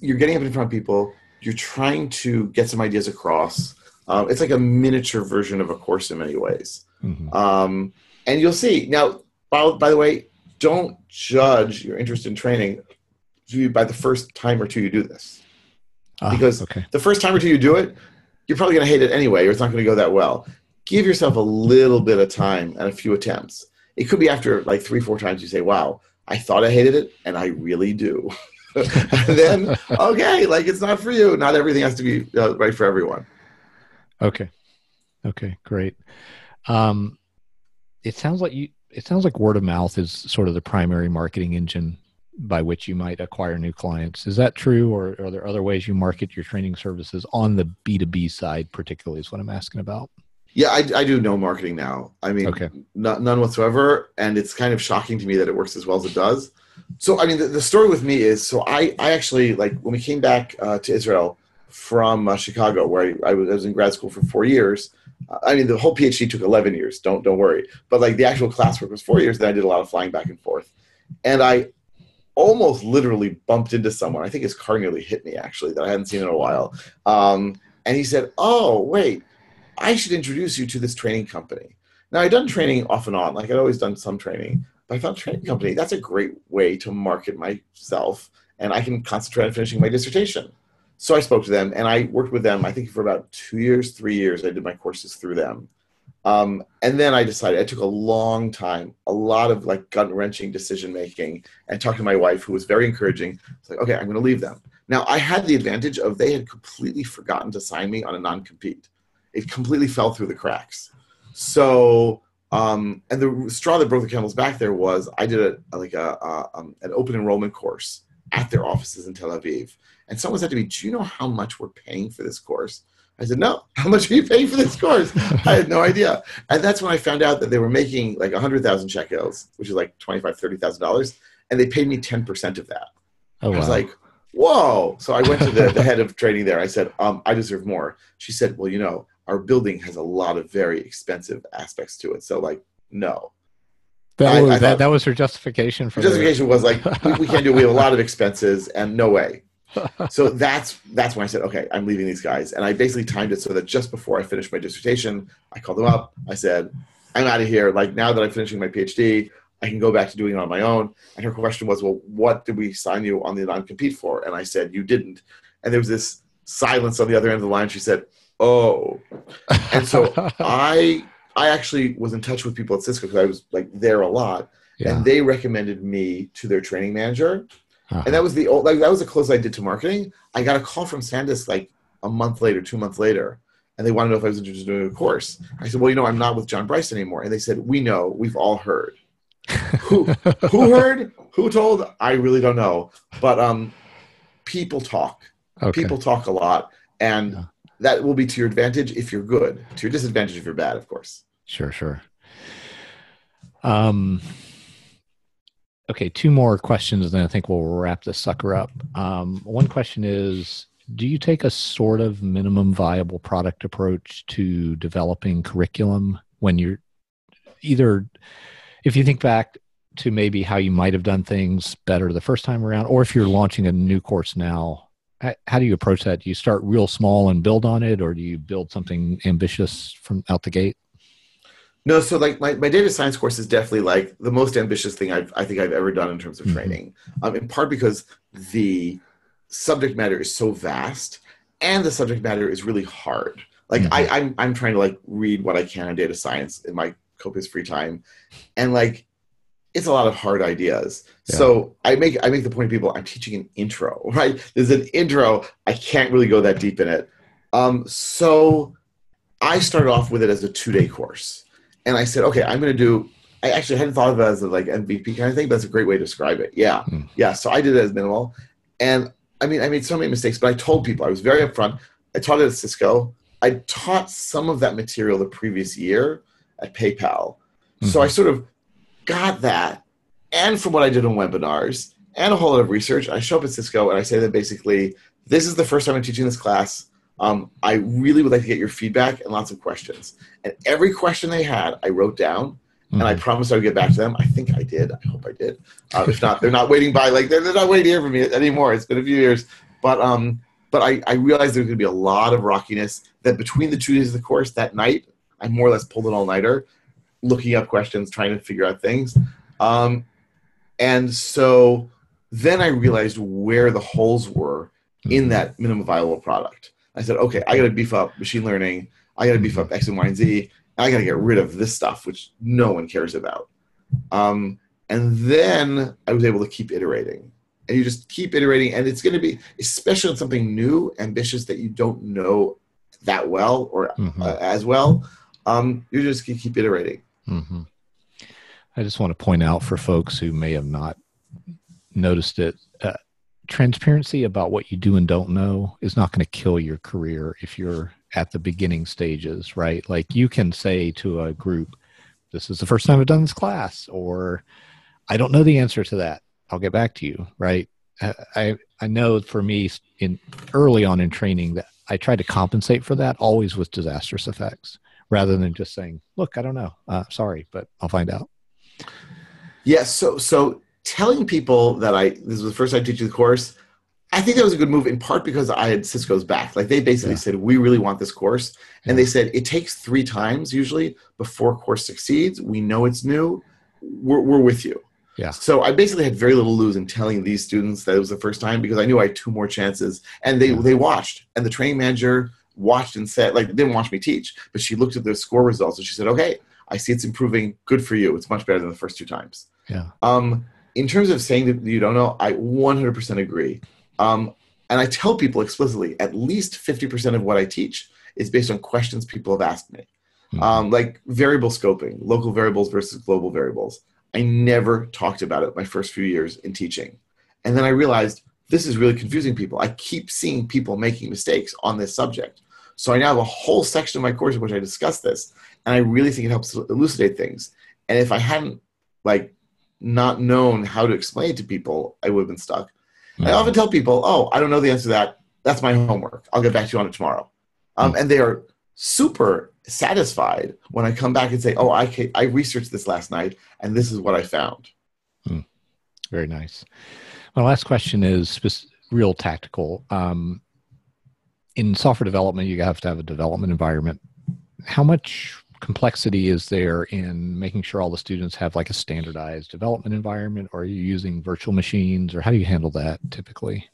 you're getting up in front of people, you're trying to get some ideas across. Um, it's like a miniature version of a course in many ways. Mm-hmm. Um, and you'll see. Now, by, by, the way, don't judge your interest in training by the first time or two you do this. Ah, because okay. the first time or two you do it, you're probably going to hate it anyway, or it's not going to go that well. Give yourself a little bit of time and a few attempts. It could be after like three, four times you say, wow, I thought I hated it, and I really do. <laughs> <laughs> then okay, like it's not for you. Not everything has to be uh, right for everyone. Okay. Okay, great. Um, it sounds like you. It sounds like word of mouth is sort of the primary marketing engine by which you might acquire new clients. Is that true, or are there other ways you market your training services on the B two B side? Particularly, is what I'm asking about. Yeah, I, I do no marketing now. I mean, okay. N- none whatsoever, and it's kind of shocking to me that it works as well as it does so I mean, the, the, story with me is so I I actually like when we came back uh, to Israel from uh, Chicago, where I, I, was, I, was, in grad school for four years. Uh, I mean, the whole PhD took eleven years. Don't don't worry. But like the actual classwork was four years. Then I did a lot of flying back and forth, and I almost literally bumped into someone. I think his car nearly hit me actually that I hadn't seen in a while. Um, and he said, "Oh wait, I should introduce you to this training company." Now I'd done training off and on, like I'd always done some training, but I found training company, that's a great way to market myself and I can concentrate on finishing my dissertation. So I spoke to them and I worked with them, I think for about two years, three years, I did my courses through them. Um, and then I decided I took a long time, a lot of like gut wrenching decision making, and talked to my wife, who was very encouraging. It's like, okay, I'm going to leave them. Now I had the advantage of they had completely forgotten to sign me on a non compete. It completely fell through the cracks. So um, and the straw that broke the camel's back there was I did a like a, a um, an open enrollment course at their offices in Tel Aviv, and someone said to me, "Do you know how much we're paying for this course?" I said, "No. <laughs> How much are you paying for this course?" <laughs> I had no idea, and that's when I found out that they were making like a hundred thousand shekels, which is like twenty five thirty thousand dollars, and they paid me ten percent of that. Oh, wow. I was like, "Whoa!" So I went to the, the head of training there. I said, um, "I deserve more." She said, "Well, you know." Our building has a lot of very expensive aspects to it. So like, no. That I, was, I that, that was her justification for justification the... was like we, we, can't do. It. We have a lot of expenses and no way. <laughs> so that's that's when I said, okay, I'm leaving these guys, and I basically timed it so that just before I finished my dissertation, I called them up. I said, I'm out of here. Like now that I'm finishing my PhD, I can go back to doing it on my own. And her question was, well, what did we sign you on the non-compete for? And I said, you didn't. And there was this silence on the other end of the line. She said, oh and so <laughs> i i actually was in touch with people at cisco because i was like there a lot Yeah. and they recommended me to their training manager. Uh-huh. And that was the old, like that was the close I did to marketing. I got a call from Sandisk like a month later, two months later, and they wanted to know if I was interested in doing a course. I said, "Well, you know, I'm not with John Bryce anymore." And they said, "We know, we've all heard." who <laughs> who heard? Who told? I really don't know. But um, people talk. okay. People talk a lot, and Yeah. That will be to your advantage if you're good. To your disadvantage if you're bad, of course. Sure, sure. Um, okay, two more questions, and then I think we'll wrap this sucker up. Um, one question is Do you take a sort of minimum viable product approach to developing curriculum when you're either, if you think back to maybe how you might have done things better the first time around, or if you're launching a new course now? How do you approach that? Do you start real small and build on it, or do you build something ambitious from out the gate? No, so like my, my data science course is definitely like the most ambitious thing I've, I think I've ever done in terms of Mhm. training. Um, in part because the subject matter is so vast and the subject matter is really hard. Like Mhm. I, I'm, I'm trying to like read what I can on data science in my copious free time. And like, it's a lot of hard ideas. Yeah. So I make, I make the point to people, I'm teaching an intro, <laughs> right? There's an intro. I can't really go that deep in it. Um, so I started off with it as a two day course and I said, okay, I'm going to do. I actually hadn't thought of it as a like MVP kind of thing, but that's a great way to describe it. Yeah, Hmm. yeah. So I did it as minimal, and I mean, I made so many mistakes, but I told people I was very upfront. I taught it at Cisco. I taught some of that material the previous year at PayPal, so Mhm. I sort of got that, and from what I did on webinars and a whole lot of research, I show up at Cisco and I say that basically, this is the first time I'm teaching this class. Um, I really would like to get your feedback and lots of questions. And every question they had, I wrote down, and I Mhm. promised I would get back to them. I think I did. I hope I did. Uh, if not, they're not waiting by like they're, they're not waiting here for me anymore. It's been a few years, but um, but I, I realized there's going to be a lot of rockiness. That between the two days of the course, that night, I more or less pulled an all nighter, looking up questions, trying to figure out things, um, and so then I realized where the holes were in Mhm. that minimum viable product. I said, okay, I got to beef up machine learning. I got to beef up X and Y and Z. I got to get rid of this stuff, which no one cares about. Um, and then I was able to keep iterating. And you just keep iterating. And it's going to be, especially on something new, ambitious that you don't know that well or Mhm. uh, as well, um, you just keep keep iterating. Hmm I just want to point out for folks who may have not noticed it, uh, transparency about what you do and don't know is not going to kill your career if you're at the beginning stages, right? Like you can say to a group, "This is the first time I've done this class," or "I don't know the answer to that. I'll get back to you." Right? I I, I know for me in early on in training that I tried to compensate for that always with disastrous effects rather than just saying, "Look, I don't know. Uh, sorry, but I'll find out." Yes. so so telling people that I this was the first time teaching the course, I think that was a good move in part because I had Cisco's back. Like they basically Yeah. said, we really want this course, and Yeah. they said it takes three times usually before course succeeds. We know it's new. We're, we're with you. Yeah. So I basically had very little lose in telling these students that it was the first time because I knew I had two more chances, and they Yeah. they watched, and the training manager watched and said like didn't watch me teach, but she looked at the score results and she said, okay, I see it's improving. Good for you. It's much better than the first two times. Yeah. Um, in terms of saying that you don't know, I 100% agree. Um, and I tell people explicitly, at least 50% of what I teach is based on questions people have asked me. Mhm. Um, like variable scoping, local variables versus global variables. I never talked about it my first few years in teaching. And then I realized this is really confusing people. I keep seeing people making mistakes on this subject. So I now have a whole section of my course in which I discuss this. And I really think it helps to elucidate things. And if I hadn't like not known how to explain it to people, I would have been stuck. I Mhm. often tell people, "Oh, I don't know the answer to that. That's my homework. I'll get back to you on it tomorrow." Um, and they are super satisfied when I come back and say, "Oh, I ca- I researched this last night, and this is what I found." Very nice. My last question is real tactical. Um, in software development, you have to have a development environment. How much complexity is there in making sure all the students have like a standardized development environment? Or are you using virtual machines, or how do you handle that typically?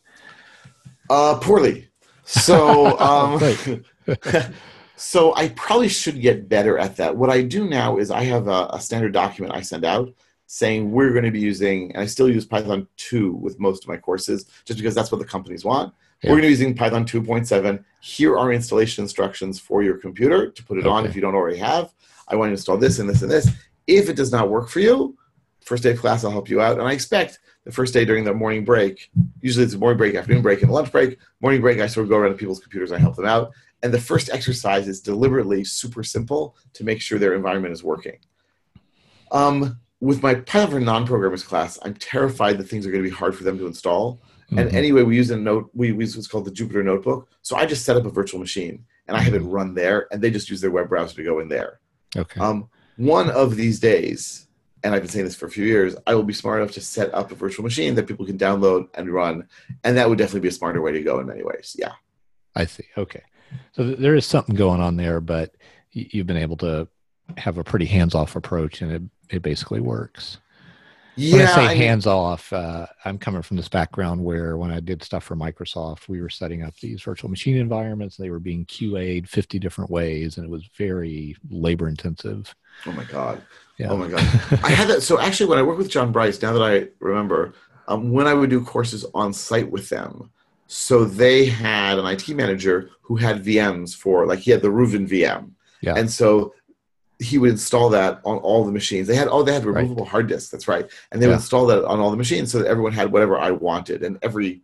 Uh, poorly. So, <laughs> um, <laughs> so I probably should get better at that. What I do now is I have a, a standard document I send out saying we're going to be using, and I still use Python 2 with most of my courses, just because that's what the companies want. Yeah. We're going to be using Python 2.7. Here are installation instructions for your computer to put it on if you don't already have. I want to install this and this and this. If it does not work for you, first day of class, I'll help you out. And I expect the first day during the morning break, usually it's a morning break, afternoon break, and lunch break. Morning break, I sort of go around to people's computers and I help them out. And the first exercise is deliberately super simple to make sure their environment is working. Um, with my Python for non-programmers class, I'm terrified that things are going to be hard for them to install. And Mhm. anyway, we use a note. We use what's called the Jupyter Notebook. So I just set up a virtual machine and I have it run there, and they just use their web browser to go in there. okay. Um, one of these days, and I've been saying this for a few years, I will be smart enough to set up a virtual machine that people can download and run, and that would definitely be a smarter way to go in many ways. Yeah. I see. Okay. So th- there is something going on there, but y- you've been able to have a pretty hands off approach and it, it basically works. Yeah. when I say I mean- hands off, uh, I'm coming from this background where when I did stuff for Microsoft, we were setting up these virtual machine environments. They were being QA'd 50 different ways, and it was very labor intensive. oh my god. Yeah. Oh my god. I had that. So actually, when I worked with John Bryce, now that I remember, um, when I would do courses on site with them, so they had an IT manager who had VMs for, like, he had the Reuven VM, Yeah. and so he would install that on all the machines. They had oh, they had Right. removable hard disks. That's right, and they would install that on all the machines so that everyone had whatever I wanted. And every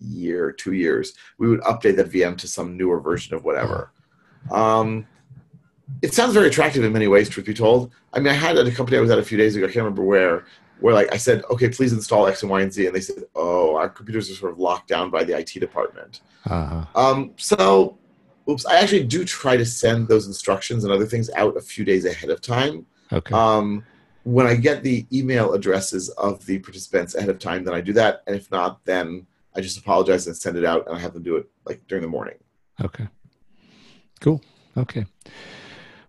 year, two years, we would update that VM to some newer version of whatever. Um, it sounds very attractive in many ways, truth be told. I mean, I had at a company I was at a few days ago. I can't remember where. Where like I said, okay, please install X and Y and Z, and they said, oh, our computers are sort of locked down by the IT department. Uh-huh. Um, so, oops, I actually do try to send those instructions and other things out a few days ahead of time. Okay. Um, when I get the email addresses of the participants ahead of time, then I do that, and if not, then I just apologize and send it out, and I have them do it like during the morning. Okay. Cool. Okay.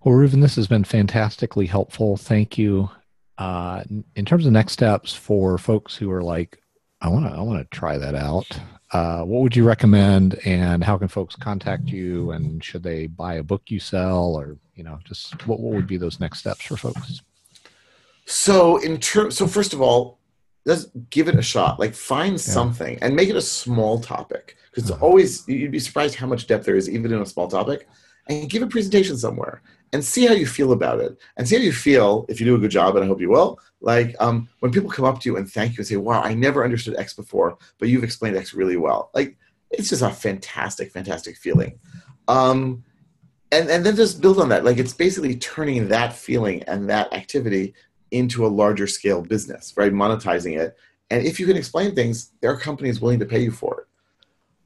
Well, Reuven, this has been fantastically helpful. Thank you. Uh, in- in terms of next steps for folks who are like, I want to, I want to try that out. Uh, what would you recommend, and how can folks contact you? And should they buy a book you sell, or you know, just what, what would be those next steps for folks? So in terms, so first of all, let's give it a shot. Like find something and make it a small topic because it's Uh-huh. always you'd be surprised how much depth there is even in a small topic. And give a presentation somewhere and see how you feel about it and see how you feel if you do a good job. And I hope you will. Like um, when people come up to you and thank you and say, "Wow, I never understood X before, but you've explained X really well." Like it's just a fantastic, fantastic feeling. Um, and and then just build on that. Like it's basically turning that feeling and that activity into a larger scale business, right? Monetizing it. And if you can explain things, there are companies willing to pay you for it.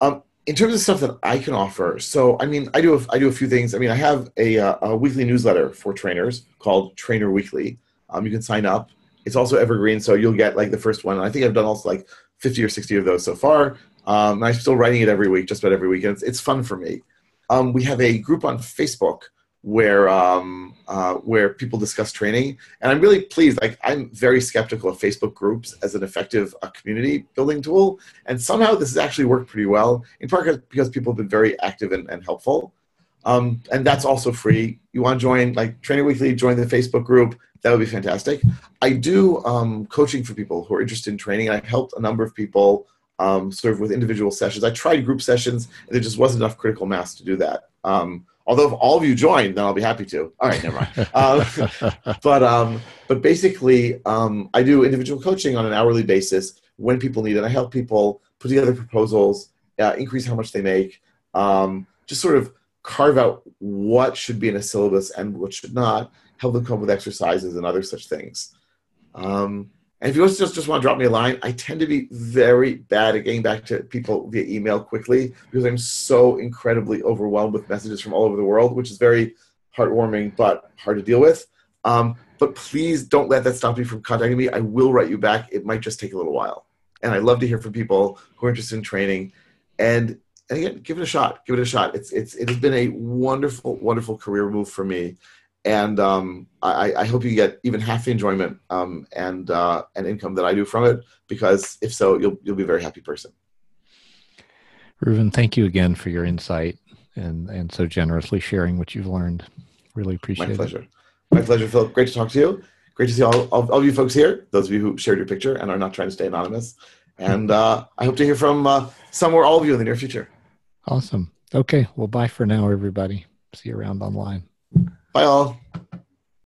Um, in terms of stuff that I can offer, so I mean, I do a, I do a few things. I mean, I have a, uh, a weekly newsletter for trainers called Trainer Weekly. Um, you can sign up. It's also evergreen, so you'll get like the first one. And I think I've done also like 50 or 60 of those so far. Um, I'm still writing it every week, just about every week, and it's, it's fun for me. Um, we have a group on Facebook where um, uh, where people discuss training, and I'm really pleased. Like I'm very skeptical of Facebook groups as an effective uh, community building tool, and somehow this has actually worked pretty well. In part because people have been very active and, and helpful, um, and that's also free. You want to join like Trainer Weekly? Join the Facebook group. That would be fantastic. I do um, coaching for people who are interested in training, and I've helped a number of people um, sort of with individual sessions. I tried group sessions, and there just wasn't enough critical mass to do that. Um, although if all of you join, then I'll be happy to. All right, never mind. Uh, <laughs> <laughs> but um, but basically, um, I do individual coaching on an hourly basis when people need it. I help people put together proposals, uh, increase how much they make, um, just sort of carve out what should be in a syllabus and what should not. Help them come up with exercises and other such things. Um, and if you just just want to drop me a line, I tend to be very bad at getting back to people via email quickly because I'm so incredibly overwhelmed with messages from all over the world, which is very heartwarming but hard to deal with. Um, but please don't let that stop you from contacting me. I will write you back. It might just take a little while. And I love to hear from people who are interested in training. And, and again, give it a shot. Give it a shot. It's it's it has been a wonderful, wonderful career move for me. And um, I, I hope you get even half the enjoyment um, and uh, and income that I do from it. Because if so, you'll you'll be a very happy person. Reuven, thank you again for your insight and and so generously sharing what you've learned. Really appreciate My it. pleasure. My pleasure, Philip. Great to talk to you. great to see all, all, all of you folks here, those of you who shared your picture and are not trying to stay anonymous. And uh, I hope to hear from uh, some or all of you in the near future. Awesome. Okay. Well, bye for now, everybody. See you around online. Bye, all.